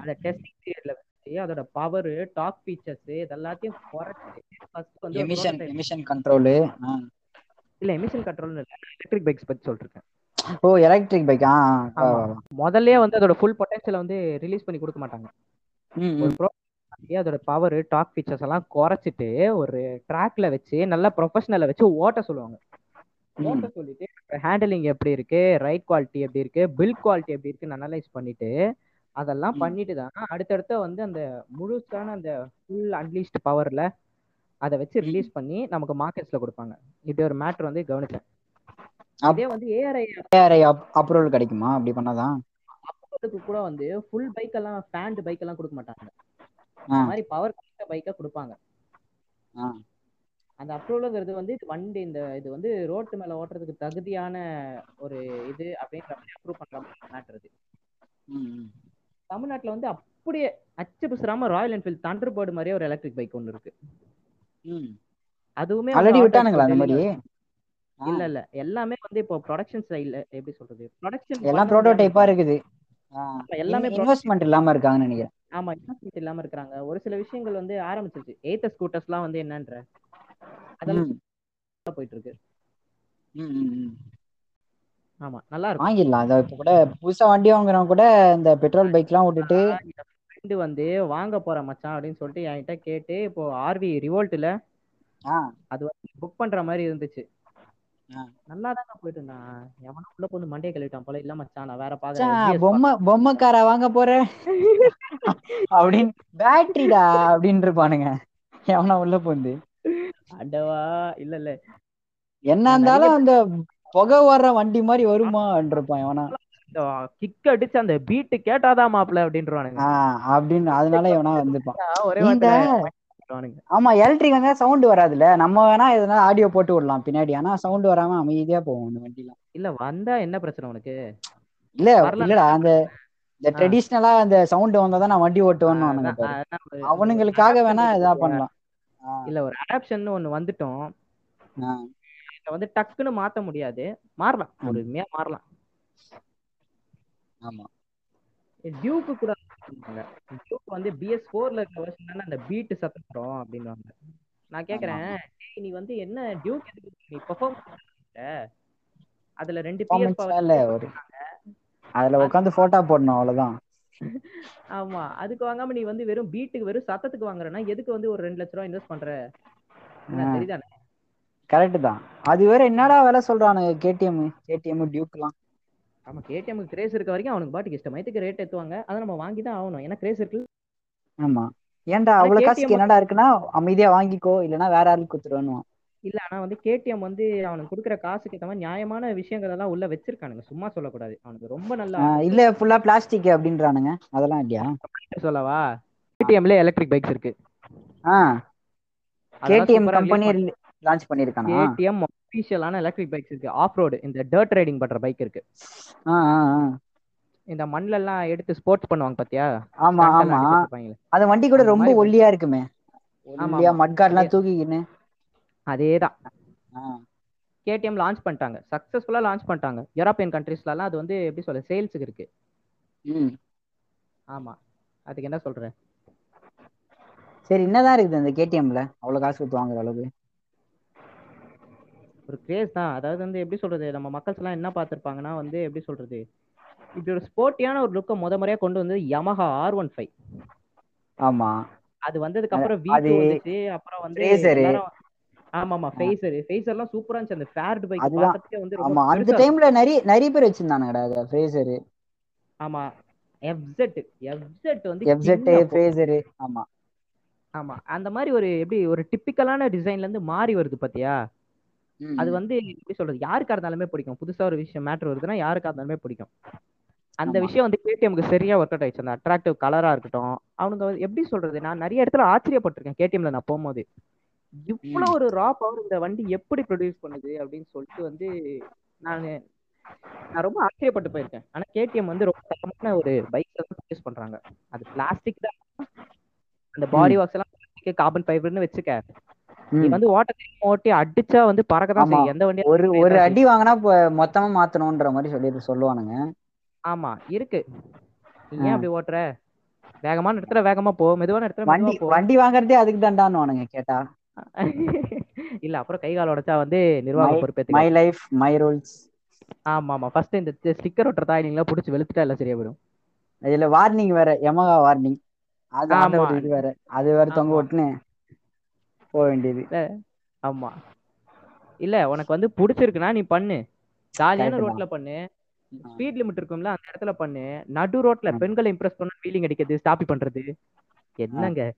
Speaker 2: அதை டெஸ்டிங் பீரியட்ல வச்சு அதோட பவர் டாக் ஃபீச்சர்ஸ் இதெல்லாத்தையும் குறைச்சு ஃபர்ஸ்ட் வந்து
Speaker 1: எமிஷன் எமிஷன் கண்ட்ரோலு
Speaker 2: இல்ல எமிஷன் கண்ட்ரோல் இல்ல. எலக்ட்ரிக் பைக்ஸ் பத்தி சொல்லிருக்கேன்.
Speaker 1: ஓ எலக்ட்ரிக் பைக் ஆ.
Speaker 2: முதல்லயே வந்து அதோட ஃபுல் பொட்டன்ஷியலை வந்து ரிலீஸ் பண்ணி கொடுக்க மாட்டாங்க. ஒரு அதோட பவர் டாக் ஃபீச்சர்ஸ் எல்லாம் குறைச்சிட்டு ஒரு ட்ராக்ல வச்சு நல்லா ப்ரொஃபஷனலை வச்சு ஓட்ட சொல்லுவாங்க. ஓட்ட சொல்லிட்டு ஹேண்டலிங் எப்படி இருக்கு? ரைட் குவாலிட்டி எப்படி இருக்கு? பில் குவாலிட்டி எப்படி இருக்குன்னு அனலைஸ் பண்ணிட்டு அதெல்லாம். பண்ணிட்டு தான் அடுத்தடுத்த வந்து அந்த முழுசான அந்த ஃபுல் அன்லீஸ்ட் பவர்ல அதை வச்சு ரிலீஸ் பண்ணி நமக்கு மார்க்கெட்ஸ்ல கொடுப்பாங்க. இப்படி ஒரு மேட்ரு வந்து கவனிச்சேன். இதே வந்து ஏஆர்ஐ
Speaker 1: ஏஆர்ஐ அப்ரூவல் கிடைக்குமா? அப்படி பண்ணாதான்
Speaker 2: அப்ரூவலுக்கு கூட வந்து ஃபுல் பைக் எல்லாம் ஃபேண்ட் பைக் எல்லாம் கொடுக்க மாட்டாங்க.
Speaker 1: ஆ.
Speaker 2: இந்த மாதிரி பவர் பைக்கை கொடுப்பாங்க. அந்த அப்ரூவலுங்கிறது வந்து இது வண்டி இந்த இது வந்து ரோட்டு மேல ஓட்டுறதுக்கு தகுதியான ஒரு இது அப்படின்ற மாதிரி அப்ரூவ் பண்ற மாதிரி மேட்டர் இது. தமிழ்நாட்டுல வந்து அப்படியே அச்சு பிசுறாம ராயல் என்ஃபீல்ட் தண்டர் பேர்டு மாதிரியே ஒரு எலக்ட்ரிக் பைக் ஒன்று இருக்கு. அதுவுமே
Speaker 1: ஆல்ரெடி விட்டானுங்களா அந்த மாதிரி.
Speaker 2: இல்ல இல்ல. எல்லாமே வந்து இப்போ ப்ரொடக்ஷன் ஸ்டைல்ல எப்படி சொல்றது? ப்ரொடக்ஷன்
Speaker 1: எல்லாம் ப்ரோட்டோடைப்பா இருக்குது.
Speaker 2: எல்லாமே
Speaker 1: இன்வெஸ்ட்மெண்ட் இல்லாம இருக்காங்கன்னு நினைக்கிறேன்.
Speaker 2: ஆமா இன்வெஸ்ட்மெண்ட் இல்லாம இருக்காங்க. ஒரு சில விஷயங்கள் வந்து ஆரம்பிச்சிருச்சு. எய்த்த ஸ்கூட்டர்ஸ்லாம் வந்து என்னன்ற? அதெல்லாம் போயிட்டு இருக்கு. ஆமா நல்லா இருக்கும்.
Speaker 1: வாங்கிடலாம். அதை இப்ப கூட புதுசா வண்டி வாங்குறவங்க கூட இந்த பெட்ரோல் பைக்லாம் விட்டுட்டு
Speaker 2: ஃப்ரெண்டு வந்து வாங்க போற மச்சான் அப்படின்னு சொல்லிட்டு என்கிட்ட கேட்டு இப்போ ஆர்வி ரிவோல்ட்ல அது வந்து புக் பண்ற மாதிரி இருந்துச்சு. நல்லா தாங்க போயிட்டு இருந்தான் எவனா உள்ள போந்து மண்டையை கழுவிட்டான் போல. இல்ல மச்சான் நான் வேற பாக்குறேன்.
Speaker 1: பொம்மை பொம்மை காரா வாங்க போற? அப்படின்னு பேட்டரிடா அப்படின்னு இருப்பானுங்க. எவனா உள்ள போந்து
Speaker 2: அடவா இல்ல இல்ல.
Speaker 1: என்ன இருந்தாலும் அந்த புகை வர்ற வண்டி மாதிரி வருமான்னு இருப்பான் எவனா.
Speaker 2: கிக் அடிச்சு அந்த பீட்டு கேட்டாதான் மாப்பிள அப்படின்றானுங்க
Speaker 1: அப்படின்னு அதனால எவனா வந்துப்பான்.
Speaker 2: ஒரே
Speaker 1: ஆமா எலக்ட்ரிக் வந்தா சவுண்ட் வராதுல்ல. நம்ம வேணா எதனா ஆடியோ போட்டு விடலாம் பின்னாடி. ஆனா சவுண்ட் வராம அமைதியா போகும் இந்த வண்டிலாம்
Speaker 2: இல்ல வந்தா என்ன பிரச்சனை உனக்கு?
Speaker 1: இல்ல. இல்லடா அந்த இந்த. ட்ரெடிஷ்னலா அந்த சவுண்ட் வந்தாதான் நான் வண்டி ஓட்டுவேன்னு
Speaker 2: ஒரு-
Speaker 1: அவனுங்களுக்காக
Speaker 2: ஒரு
Speaker 1: வேணா இதா பண்ணலாம்.
Speaker 2: இல்ல ஒரு அடாப்ஷன் ஒண்ணு வந்துட்டோம். வந்து டக்குன்னு மாத்த முடியாது. மாறலாம். பொறுமையா மாறலாம்.
Speaker 1: ஆமா.
Speaker 2: டியூக்கு கூட டியூக் வந்து பிஎஸ் ஃபோர்ல இருக்க வெர்ஷன் தானே அந்த பீட் சத்தம் வரும் அப்படின்னுவாங்க. நான் கேக்குறேன் நீ வந்து என்ன டியூக் எதுக்கு நீ பெர்ஃபார்ம் அதுல ரெண்டு பிஎஸ்
Speaker 1: ஒரு அதுல உட்காந்து போட்டோ போடணும் அவ்வளவுதான். [laughs]
Speaker 2: ஆமா அதுக்கு வாங்காம நீ வந்து வெறும் பீட்டுக்கு வெறும் சத்தத்துக்கு வாங்குறேன்னா எதுக்கு வந்து ஒரு ரெண்டு லட்ச ரூபா இன்வெஸ்ட் பண்ற. சரிதானே
Speaker 1: கரெக்ட் தான். அது வேற என்னடா விலை சொல்றானுங்க கேடிஎம் கேடிஎம் டியூக்லாம்
Speaker 2: ஆமா கேடிஎம்க்கு கிரேஸ் இருக்க வரைக்கும் அவனுக்கு பாட்டுக்கு இஷ்டமயத்துக்கு ரேட் ஏத்துவாங்க. அதை நம்ம வாங்கி தான் ஆகணும். ஏன்னா கிரேஸ் இருக்கு
Speaker 1: ஆமா. ஏன்டா அவ்வளவு காசுக்கு என்னடா இருக்குன்னா அமைதியா வாங்கிக்கோ இல்லைன்னா வேற ஆளுக்கு குத்துருவானுவான்
Speaker 2: இல்ல ஆனா வந்து கேடிஎம் வந்து அவனுக்கு கொடுக்குற காசுக்கு ஏத்த மாதிரி நியாயமான விஷயங்கள் எல்லாம் உள்ள வச்சிருக்கானுங்க. சும்மா சொல்லக்கூடாது. அவனுக்கு ரொம்ப நல்ல
Speaker 1: இல்ல ஃபுல்லா பிளாஸ்டிக் அப்படின்றானுங்க. அதெல்லாம் இல்லையா?
Speaker 2: சொல்லவா? கேடிஎம்ல எலக்ட்ரிக் பைக்ஸ் இருக்கு.
Speaker 1: ஆ. கேடிஎம் கம்பெனி லான்ச் பண்ணிருக்கானா
Speaker 2: கேடிஎம் அபிஷியலான எலக்ட்ரிக் பைக்ஸ் இருக்கு. ஆஃப் ரோடு இந்த டர்ட் ரைடிங் பண்ற பைக் இருக்கு. இந்த மண்ணுல எல்லாம் எடுத்து ஸ்போர்ட்ஸ் பண்ணுவாங்க பாத்தியா?
Speaker 1: ஆமா ஆமா. அந்த வண்டி கூட ரொம்ப ஒல்லியா இருக்குமே. ஒல்லியா
Speaker 2: ஆமா.
Speaker 1: மட்கார்ட்லாம் தூக்கிக்கின்னு.
Speaker 2: அதேதான். கேடிஎம் லான்ச் பண்ணிட்டாங்க. சக்சஸ்ஃபுல்லா லான்ச் பண்ணிட்டாங்க. யூரோப்பியன் கண்ட்ரீஸ்லாம் அது வந்து எப்படி சொல்ல சேல்ஸுக்கு இருக்கு. ஆமா. அதுக்கு என்ன சொல்ற?
Speaker 1: சரி என்னதான் இருக்குது அந்த கேடிஎம்ல அவ்வளவு காசு கொடுத்து வாங்குற அளவுக்கு.
Speaker 2: ஒரு கிரேஸ் தான். அதாவது வந்து எப்படி சொல்றது நம்ம மக்கள்ஸ் எல்லாம் என்ன பார்த்திருப்பாங்கன்னா வந்து எப்படி சொல்றது இப்படி ஒரு ஸ்போர்ட்டியான ஒரு லுக்கை முத முறையா கொண்டு வந்து Yamaha ஆர் ஒன் ஃபைவ்
Speaker 1: ஆமா.
Speaker 2: அது வந்ததுக்கு அப்புறம் வி
Speaker 1: அது
Speaker 2: வந்துச்சு அப்புறம் வந்து ஆமா ஆமா ஃபேசர் ஃபேசர்லாம் சூப்பரா இருந்துச்சு. அந்த ஃபேர்டு பைக். பார்க்கறதுக்கே வந்து
Speaker 1: ஆமா அந்த டைம்ல நிறைய நிறைய பேர் வச்சிருந்தானுங்கடா அதை ஃப்ரேசரு
Speaker 2: ஆமா எஃப்செட் எஃப்செட் வந்து
Speaker 1: எஃப்செட். ஃப்ரேசரு ஆமா.
Speaker 2: ஆமா அந்த மாதிரி ஒரு எப்படி ஒரு டிப்பிக்கலான டிசைன்ல இருந்து மாறி வருது பாத்தியா? அது. வந்து எப்படி சொல்றது? யாருக்கா இருந்தாலுமே பிடிக்கும். புதுசா ஒரு விஷயம் மேட்ரு வருதுன்னா யாருக்கா இருந்தாலுமே பிடிக்கும். அந்த. விஷயம் வந்து கேடிஎம்க்கு சரியா ஒர்க் அவுட் ஆயிடுச்சு. அந்த அட்ராக்டிவ் கலரா இருக்கட்டும். அவனுங்க எப்படி சொல்றது? நான் நிறைய இடத்துல ஆச்சரியப்பட்டிருக்கேன் கேடிஎம்ல நான் போகும்போது. இவ்வளவு ஒரு ரா பவர் இந்த வண்டி எப்படி ப்ரொடியூஸ் பண்ணுது அப்படின்னு சொல்லிட்டு வந்து நான் நான் ரொம்ப ஆச்சரியப்பட்டு போயிருக்கேன். ஆனா கேடிஎம் வந்து ரொம்ப தரமான ஒரு பைக் ப்ரொடியூஸ் பண்றாங்க. அது பிளாஸ்டிக் தான். அந்த பாடி ஒர்க்ஸ் எல்லாம் கார்பன் ஃபைபர்னு வச்சுக்க. நீ
Speaker 1: ம்.
Speaker 2: வந்து ஓட்ட ஓட்டி அடிச்சா வந்து பறக்க தான்
Speaker 1: ஆமா.
Speaker 2: செய்யும் எந்த வண்டியா
Speaker 1: ஒரு ஒரு. அடி வாங்கினா மொத்தமா மாத்தணும்ன்ற மாதிரி சொல்லி சொல்லுவானுங்க
Speaker 2: ஆமா இருக்கு நீ ஏன். அப்படி ஓட்டுற வேகமான இடத்துல வேகமா போ மெதுவான இடத்துல
Speaker 1: வண்டி வண்டி வாங்குறதே அதுக்கு தாண்டான்னு கேட்டா [laughs]
Speaker 2: இல்ல அப்புறம் கை கால் உடைச்சா வந்து நிர்வாக
Speaker 1: மை
Speaker 2: பொறுப்பேத்துக்க
Speaker 1: லைஃப் மை ரூல்ஸ்
Speaker 2: ஆமா ஆமா ஃபர்ஸ்ட் இந்த ஸ்டிக்கர் ஒட்டுற தாயிலிங்களா புடிச்சு வெளுத்துட்டா எல்லாம் சரியா போயிடும்
Speaker 1: இதுல வார்னிங் வேற எமகா வார்னிங் அது
Speaker 2: ஆமா.
Speaker 1: இது வேற அது வேற தொங்க
Speaker 2: ஆமா.
Speaker 1: போக வேண்டியது.
Speaker 2: ஆமா. இல்ல உனக்கு வந்து பிடிச்சிருக்குன்னா நீ பண்ணு. ஜாலியான. ரோட்ல பண்ணு. ஸ்பீட் லிமிட் இருக்கும்ல அந்த இடத்துல பண்ணு. நடு ரோட்ல. பெண்களை இம்ப்ரெஸ் பண்ண ஃபீலிங் அடிக்கிறது ஸ்டாப்பி பண்றது. என்னங்க?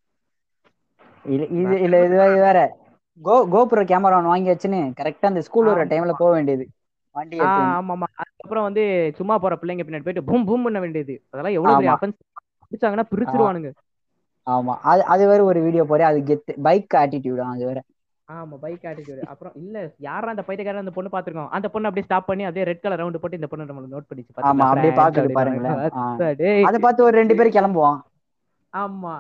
Speaker 1: இது இது இல்ல இது வேற- கோ கோபுர கேமரா ஒன்று வாங்கி வச்சுன்னு கரெக்டா அந்த ஸ்கூல் வர. டைம்ல போக வேண்டியது. வண்டி
Speaker 2: ஆமா ஆமா அதுக்கப்புறம் வந்து சும்மா போற பிள்ளைங்க பின்னாடி போயிட்டு பூம் பூம் பண்ண வேண்டியது. அதெல்லாம் எவ்வளவு பெரிய. அஃபென்ஸ் பிடிச்சாங்கன்னா பிரிச்சிருவானுங்க.
Speaker 1: ஆமா. அது அது வேற ஒரு வீடியோ போறே அது கெத்து பைக் ஆட்டிடியூடா அது வேற.
Speaker 2: ஆமா பைக் ஆட்டிடியூட் அப்புறம் இல்ல யாரா அந்த பைத்தியக்காரன் அந்த பொண்ணு பாத்துருக்கோம் அந்த பொண்ணு அப்படியே ஸ்டாப் பண்ணி அப்படியே ரெட் கலர் ரவுண்ட் போட்டு இந்த பொண்ணு நம்மளுக்கு நோட் பண்ணிச்சு.
Speaker 1: ஆமா அப்படியே பாக்குது பாருங்களேன். அதை பார்த்து ஒரு ரெண்டு பேரும் கிளம்புவான்.
Speaker 2: ஆமா.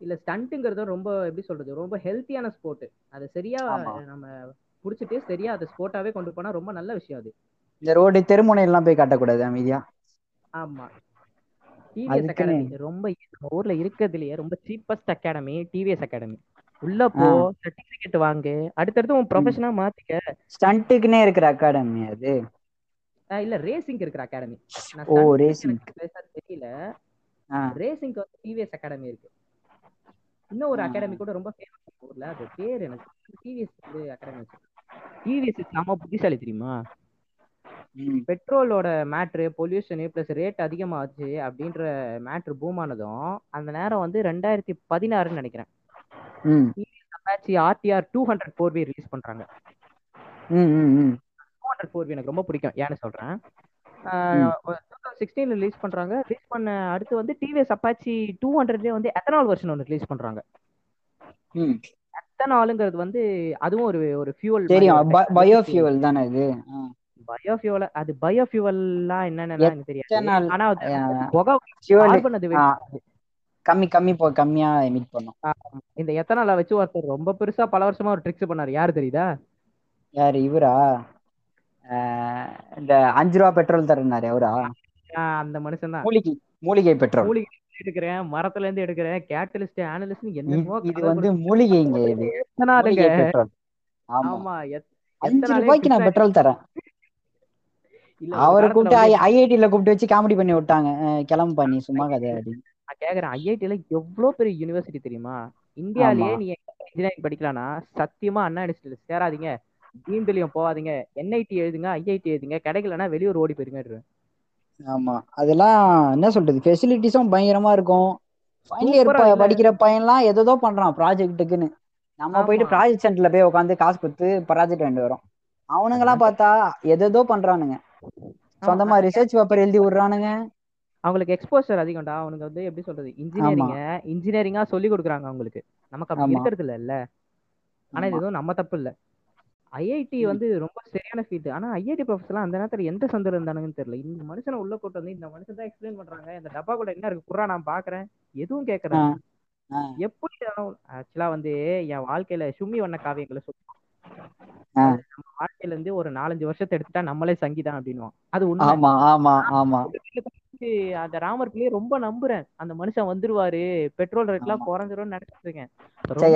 Speaker 2: இல்ல ஸ்டண்ட்டுங்கிறது ரொம்ப எப்படி சொல்றது ரொம்ப ஹெல்த்தியான ஸ்போர்ட் அது சரியா. நம்ம புடிச்சிட்டு சரியா அதை ஸ்போர்ட்டாவே கொண்டு போனா ரொம்ப நல்ல விஷயம் அது.
Speaker 1: இந்த ரோடு தெருமுனையெல்லாம் போய் காட்டக்கூடாது அமைதியா.
Speaker 2: ஆமா. டிவிஎஸ் அகாடமி ரொம்ப நம்ம ஊர்ல இருக்கிறதுலயே ரொம்ப சீப்பஸ்ட் அகாடமி டிவிஎஸ் அகாடமி உள்ள போ. சர்டிபிகேட் வாங்கு. அடுத்தடுத்து உன் ப்ரொஃபஷனா மாத்திக்க.
Speaker 1: ஸ்டண்ட்டுக்குன்னே இருக்கிற அகாடமி அது.
Speaker 2: இல்ல ரேசிங் இருக்கிற அகாடமி
Speaker 1: ஓ,
Speaker 2: பெருசா தெரியல.
Speaker 1: ஆ,
Speaker 2: ரேசிங்க்கு வந்து டிவிஎஸ் அகாடமி இருக்கு. இன்னும் ஒரு. அகாடமி கூட ரொம்ப ஃபேமஸ் ஊர்ல. அது பேர் எனக்கு டிவிஎஸ் அகாடமி டிவிஎஸ் செம புத்திசாலி தெரியுமா? பெட்ரோலோட மேட்ரு பொல்யூஷனு ப்ளஸ் ரேட் அதிகமாச்சு அப்படின்ற மேட்ரு பூம் ஆனதும் அந்த நேரம் வந்து ரெண்டாயிரத்தி பதினாறுன்னு நினைக்கிறேன். Apache RTR two hundred four V release பண்றாங்க. டூ ஹண்ட்ரட் ஃபோர் வி எனக்கு ரொம்ப பிடிக்கும் ஏன்னு சொல்றேன். சிக்ஸ்டீன்ல ரிலீஸ் பண்றாங்க. ரிலீஸ் பண்ண அடுத்து வந்து டிவிஎஸ் அப்பாச்சி டூ ஹண்ட்ரட்லேயே வந்து எத்தனால் வெர்ஷன் ஒன்று ரிலீஸ் பண்றாங்க. எத்தனாலுங்கிறது வந்து அதுவும் ஒரு ஒரு ஃபியூவல்
Speaker 1: தெரியும் பயோஃபியூவல் தானே இது.
Speaker 2: பயோஃபியூவல் அது பயோஃபியூவல்லாம் என்னன்னு எனக்கு தெரியாது. ஆனா புகை வெளியிடாது.
Speaker 1: கம்மி கம்மி போ கம்மியா எமிட் பண்ணும்.
Speaker 2: இந்த எத்தனால வச்சு ஒருத்தர் ரொம்ப பெருசா பல வருஷமா ஒரு ட்ரிக்ஸ் பண்ணாரு. யாரு தெரியுதா?
Speaker 1: யாரு இவரா? இந்த அஞ்சு ரூபா பெட்ரோல் தரனாரு அவரா?
Speaker 2: அந்த மனுஷன் தான்.
Speaker 1: மூலிகை மூலிகை பெட்ரோல்
Speaker 2: மூலிகை எடுக்கிறேன் மரத்துல இருந்து எடுக்கிறேன் கேட்டலிஸ்ட் ஆனலிஸ்ட் என்னமோ
Speaker 1: இது வந்து மூலிகைங்க இது.
Speaker 2: எத்தனாலுங்க?
Speaker 1: ஆமா. அஞ்சு ரூபாய்க்கு நான் பெட்ரோல் தரேன். அவரை கூப்பிட்டு ஐஐடில கூப்பிட்டு வச்சு காமெடி பண்ணி விட்டாங்க. கிளம்பு பண்ணி சும்மா கதை அப்படின்னு.
Speaker 2: நான் கேக்குறேன். ஐஐடில எவ்வளவு பெரிய யூனிவர்சிட்டி தெரியுமா? இந்தியாலயே. நீங்க இன்ஜினியரிங் படிக்கலாம்னா சத்தியமா அண்ணா யூனிவர்சிட்டியில சேராதீங்க. டீம்லயும் போகாதீங்க. என்ஐடி எழுதுங்க ஐஐடி எழுதுங்க. கிடைக்கலன்னா வெளியூர் ஓடி போயிருங்க
Speaker 1: ஆமா. அதெல்லாம் என்ன சொல்றது? ஃபெசிலிட்டிஸும் பயங்கரமா இருக்கும். ஃபைனல் இயர் படிக்கிற பையன்லாம் எதோ பண்றான் ப்ராஜெக்ட்டுக்குன்னு நம்ம போயிட்டு ப்ராஜெக்ட் சென்டர்ல போய் உட்காந்து காசு கொடுத்து ப்ராஜெக்ட் வாங்கிட்டு வரோம். அவனுங்கெல்லாம் பார்த்தா எதோ பண்றானுங்க. சொந்தமா ரிசர்ச் பேப்பர் எழுதி விடுறானுங்க.
Speaker 2: அவங்களுக்கு எக்ஸ்போசர் அதிகம்டா. அவனுக்கு வந்து எப்படி சொல்றது? இன்ஜினியரிங்க இன்ஜினியரிங்கா சொல்லி கொடுக்குறாங்க அவங்களுக்கு. நமக்கு அப்படி இருக்கிறது இல்ல. ஆனா இது எதுவும் நம்ம தப்பு இல்ல. ஐஐடி. வந்து ரொம்ப சரியான ஃபீல்டு ஆனா ஐஐடி ப்ரொஃபஸர்லாம் அந்த நேரத்துல எந்த சந்தர் இருந்தானுங்கன்னு தெரியல. இந்த மனுஷனை உள்ள கூட்டு வந்து இந்த மனுஷன் தான் எக்ஸ்பிளைன் பண்றாங்க. இந்த டப்பாக்குள்ள என்ன இருக்கு? புறா நான் பாக்குறேன். எதுவும்
Speaker 1: ஆ,
Speaker 2: எப்படி ஆக்சுவலா வந்து என் வாழ்க்கையில சும்மி வண்ண காவியங்களை சொல்லி நம்ம வாழ்க்கையில இருந்து ஒரு நாலஞ்சு வருஷத்தை எடுத்துட்டா நம்மளே சங்கீதம் அப்படின்னுவோம் அது உண்மை.
Speaker 1: ஆமா ஆமா ஆமா.
Speaker 2: அந்த ராமர் பிள்ளைய ரொம்ப நம்புறேன். அந்த மனுஷன் வந்துருவாரு. பெட்ரோல் ரேட் எல்லாம்
Speaker 1: ஆமா.
Speaker 2: குறைஞ்சிரும்னு நினைச்சிட்டு இருக்கேன்.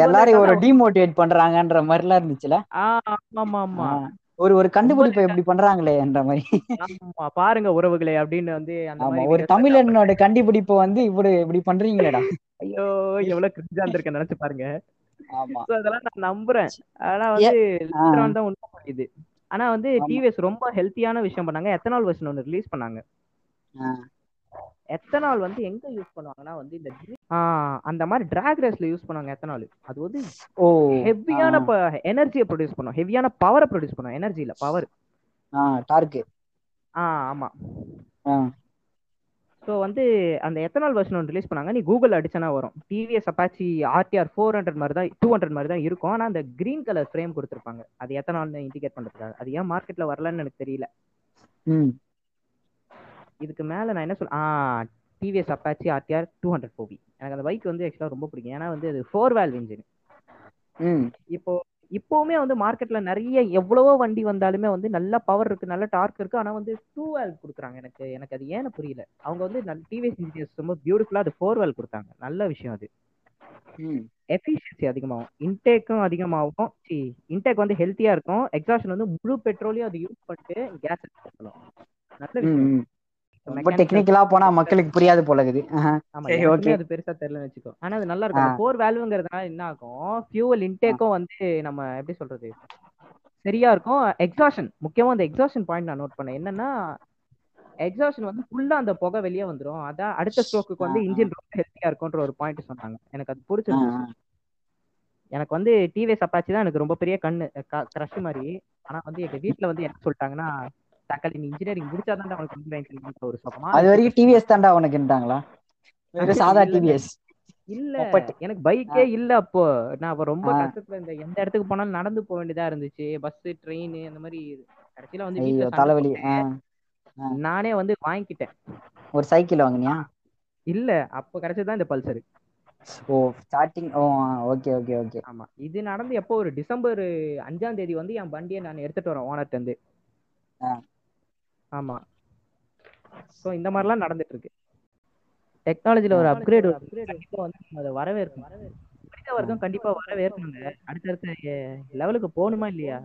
Speaker 1: எல்லாரையும் ஒரு டிமோட்டிவேட் பண்றாங்கன்ற மாதிரிலாம் இருந்துச்சுல?
Speaker 2: ஆமா ஆமா
Speaker 1: ஆ, ஒரு ஒரு கண்டுபிடிப்பை எப்படி பண்றாங்களே என்ற மாதிரி.
Speaker 2: ஆமா பாருங்க உறவுகளே அப்படின்னு வந்து அந்த
Speaker 1: ஆமா
Speaker 2: மாதிரி
Speaker 1: ஒரு தமிழனோட கண்டுபிடிப்பை வந்து இப்படி இப்படி பண்றீங்களேடா.
Speaker 2: ஐயோ எவ்வளவு கிரிஞ்சா இருந்திருக்கேன் நினைச்சு பாருங்க.
Speaker 1: ஆமா
Speaker 2: அதெல்லாம் நான் நம்புறேன். ஆனா வந்து தான் உண்மை ஆனா வந்து டிவிஎஸ் ரொம்ப ஹெல்த்தியான விஷயம் பண்ணாங்க. எத்தனால் வெர்ஷன் ஒன்று ரிலீஸ் பண்ணாங்க? எத்தனால் வந்து எங்க யூஸ் பண்ணுவாங்கன்னா வந்து இந்த அந்த மாதிரி டிராக் ரேஸ்ல யூஸ் பண்ணுவாங்க எத்தனால். அது வந்து ஹெவியான எனர்ஜியை ப்ரொடியூஸ் பண்ணும். ஹெவியான பவரை ப்ரொடியூஸ் பண்ணும். எனர்ஜி இல்ல பவர்
Speaker 1: ஆ
Speaker 2: ஆமா. ஸோ வந்து அந்த எத்தனால் வெர்ஷன் ஒன்று ரிலீஸ் பண்ணாங்க. நீ கூகுள் அடிச்சனா வரும். TVS Apache RTR four hundred மாதிரி தான் டூ ஹண்ட்ரட் மாதிரி தான் இருக்கும். ஆனால் அந்த கிரீன் கலர் ஃப்ரேம் கொடுத்துருப்பாங்க. அது எத்தனால்னு இண்டிகேட் பண்ணுறதுக்காக அது ஏன் மார்க்கெட்டில் வரலன்னு எனக்கு தெரியல. இதுக்கு மேலே நான் என்ன சொல் ஆ TVS Apache RTR two hundred four V எனக்கு அந்த பைக் வந்து ஆக்சுவலாக ரொம்ப பிடிக்கும். ஏன்னா வந்து அது ஃபோர் வேல்வ் இன்ஜின் இப்போ இப்போவுமே வந்து மார்க்கெட்ல நிறைய எவ்வளவோ வண்டி வந்தாலுமே வந்து நல்ல பவர் இருக்கு நல்ல டார்க் இருக்கு. ஆனா வந்து டூ வேல் கொடுக்குறாங்க எனக்கு எனக்கு அது ஏன்னு புரியல. அவங்க வந்து நல்ல டிவிஎஸ் இன்ஜினியர்ஸ் ரொம்ப பியூட்டிஃபுல்லா அது ஃபோர் வேல் கொடுத்தாங்க. நல்ல விஷயம் அது. எஃபிஷியன்சி அதிகமாகும். இன்டேக்கும் அதிகமாகும். சி இன்டேக் வந்து ஹெல்த்தியா இருக்கும். எக்ஸாஷன் வந்து முழு பெட்ரோலையும் அது யூஸ் பண்ணிட்டு கேஸ் எடுத்துக்கலாம் நல்ல விஷயம்.
Speaker 1: ரொம்ப டெக்னிக்கலா போனா மக்களுக்கு புரியாது போல இருக்குது சரி ஓகே
Speaker 2: அது பெருசா தெரியலன்னு வச்சுக்கோ. ஆனா அது நல்லா இருக்கும். அந்த ஃபோர் வேல்வுங்கிறதுனால என்ன ஆகும்? ஃபியூவல் இன்டேக்கும் வந்து நம்ம எப்படி சொல்றது? சரியா இருக்கும். எக்ஸாஷன் முக்கியமா அந்த எக்ஸாஷன் பாயிண்ட் நான் நோட் பண்ணேன். என்னன்னா எக்ஸாஷன் வந்து ஃபுல்லா அந்த புகை வெளியே வந்துரும். அதான் அடுத்த ஸ்ட்ரோக்குக்கு
Speaker 1: ஆ
Speaker 2: வந்து இன்ஜின் ரொம்ப ஹெல்த்தியா இருக்கும்ன்ற ஒரு பாயிண்ட் சொன்னாங்க. எனக்கு அது பிடிச்சிருந்துச்சு. எனக்கு வந்து டிவிஎஸ் அப்பாச்சி தான் எனக்கு ரொம்ப பெரிய கண்ணு க்ரஷ் மாதிரி. ஆனா வந்து எங்க வீட்ல வந்து என்ன சொல்லிட்டாங்கன்னா தக்காளி நீ இன்ஜினியரிங் முடிச்சாதான் அவனுக்கு வந்து வாங்கிக்கலாம்ன்ற ஒரு சொகமான
Speaker 1: அது வரைக்கும் டிவிஎஸ் தாண்டா உனக்குன்றாங்களா வெறும் சாதா டிவிஎஸ்
Speaker 2: இல்ல. எனக்கு பைக்கே இல்ல அப்போ. நான் அப்ப ரொம்ப கஷ்டத்துல இருந்தேன். எந்த இடத்துக்கு போனாலும் நடந்து போக வேண்டியதா இருந்துச்சு. பஸ் ட்ரெயின் அந்த மாதிரி கடைசியில வந்து
Speaker 1: தலைவலி.
Speaker 2: நானே வந்து வாங்கிக்கிட்டேன்.
Speaker 1: ஒரு சைக்கிள் வாங்குனியா?
Speaker 2: இல்ல அப்ப கிடைச்சதுதான் இந்த பல்சர்
Speaker 1: ஓ ஸ்டார்டிங் ஓ ஓகே ஓகே ஓகே
Speaker 2: ஆமா. இது நடந்து எப்போ? ஒரு டிசம்பர் அஞ்சாம் தேதி வந்து என் வண்டியை நான் எடுத்துட்டு வரேன் ஓனர்ட்ட இருந்து. ஆமா. ஸோ இந்த மாதிரிலாம் நடந்துட்டு இருக்கு டெக்னாலஜில ஒரு அப்கிரேட் கண்டிப்பா வந்து நம்ம அதை வரவேற்கணும். மனித வர்க்கம் கண்டிப்பா வரவேற்கணுங்க அடுத்தடுத்த லெவலுக்கு போகணுமா இல்லையா?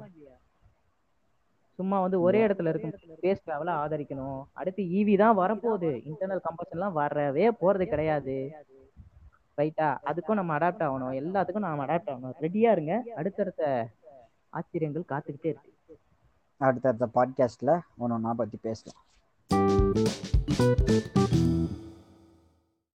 Speaker 2: சும்மா வந்து ஒரே இடத்துல இருக்கும் ஸ்பேஸ் டிராவல ஆதரிக்கணும். அடுத்து ஈவி தான் வரப்போகுது. இன்டர்னல் கம்பஷன்லாம் வரவே போறது கிடையாது. ரைட்டா அதுக்கும் நம்ம அடாப்ட் ஆகணும். எல்லாத்துக்கும் நாம அடாப்ட் ஆகணும். ரெடியா இருங்க. அடுத்தடுத்த ஆச்சரியங்கள் காத்துக்கிட்டே இருக்கு.
Speaker 1: அடுத்தடுத்த பாட்காஸ்ட்ல ஒன்று ஒன்றா பற்றி பேசலாம்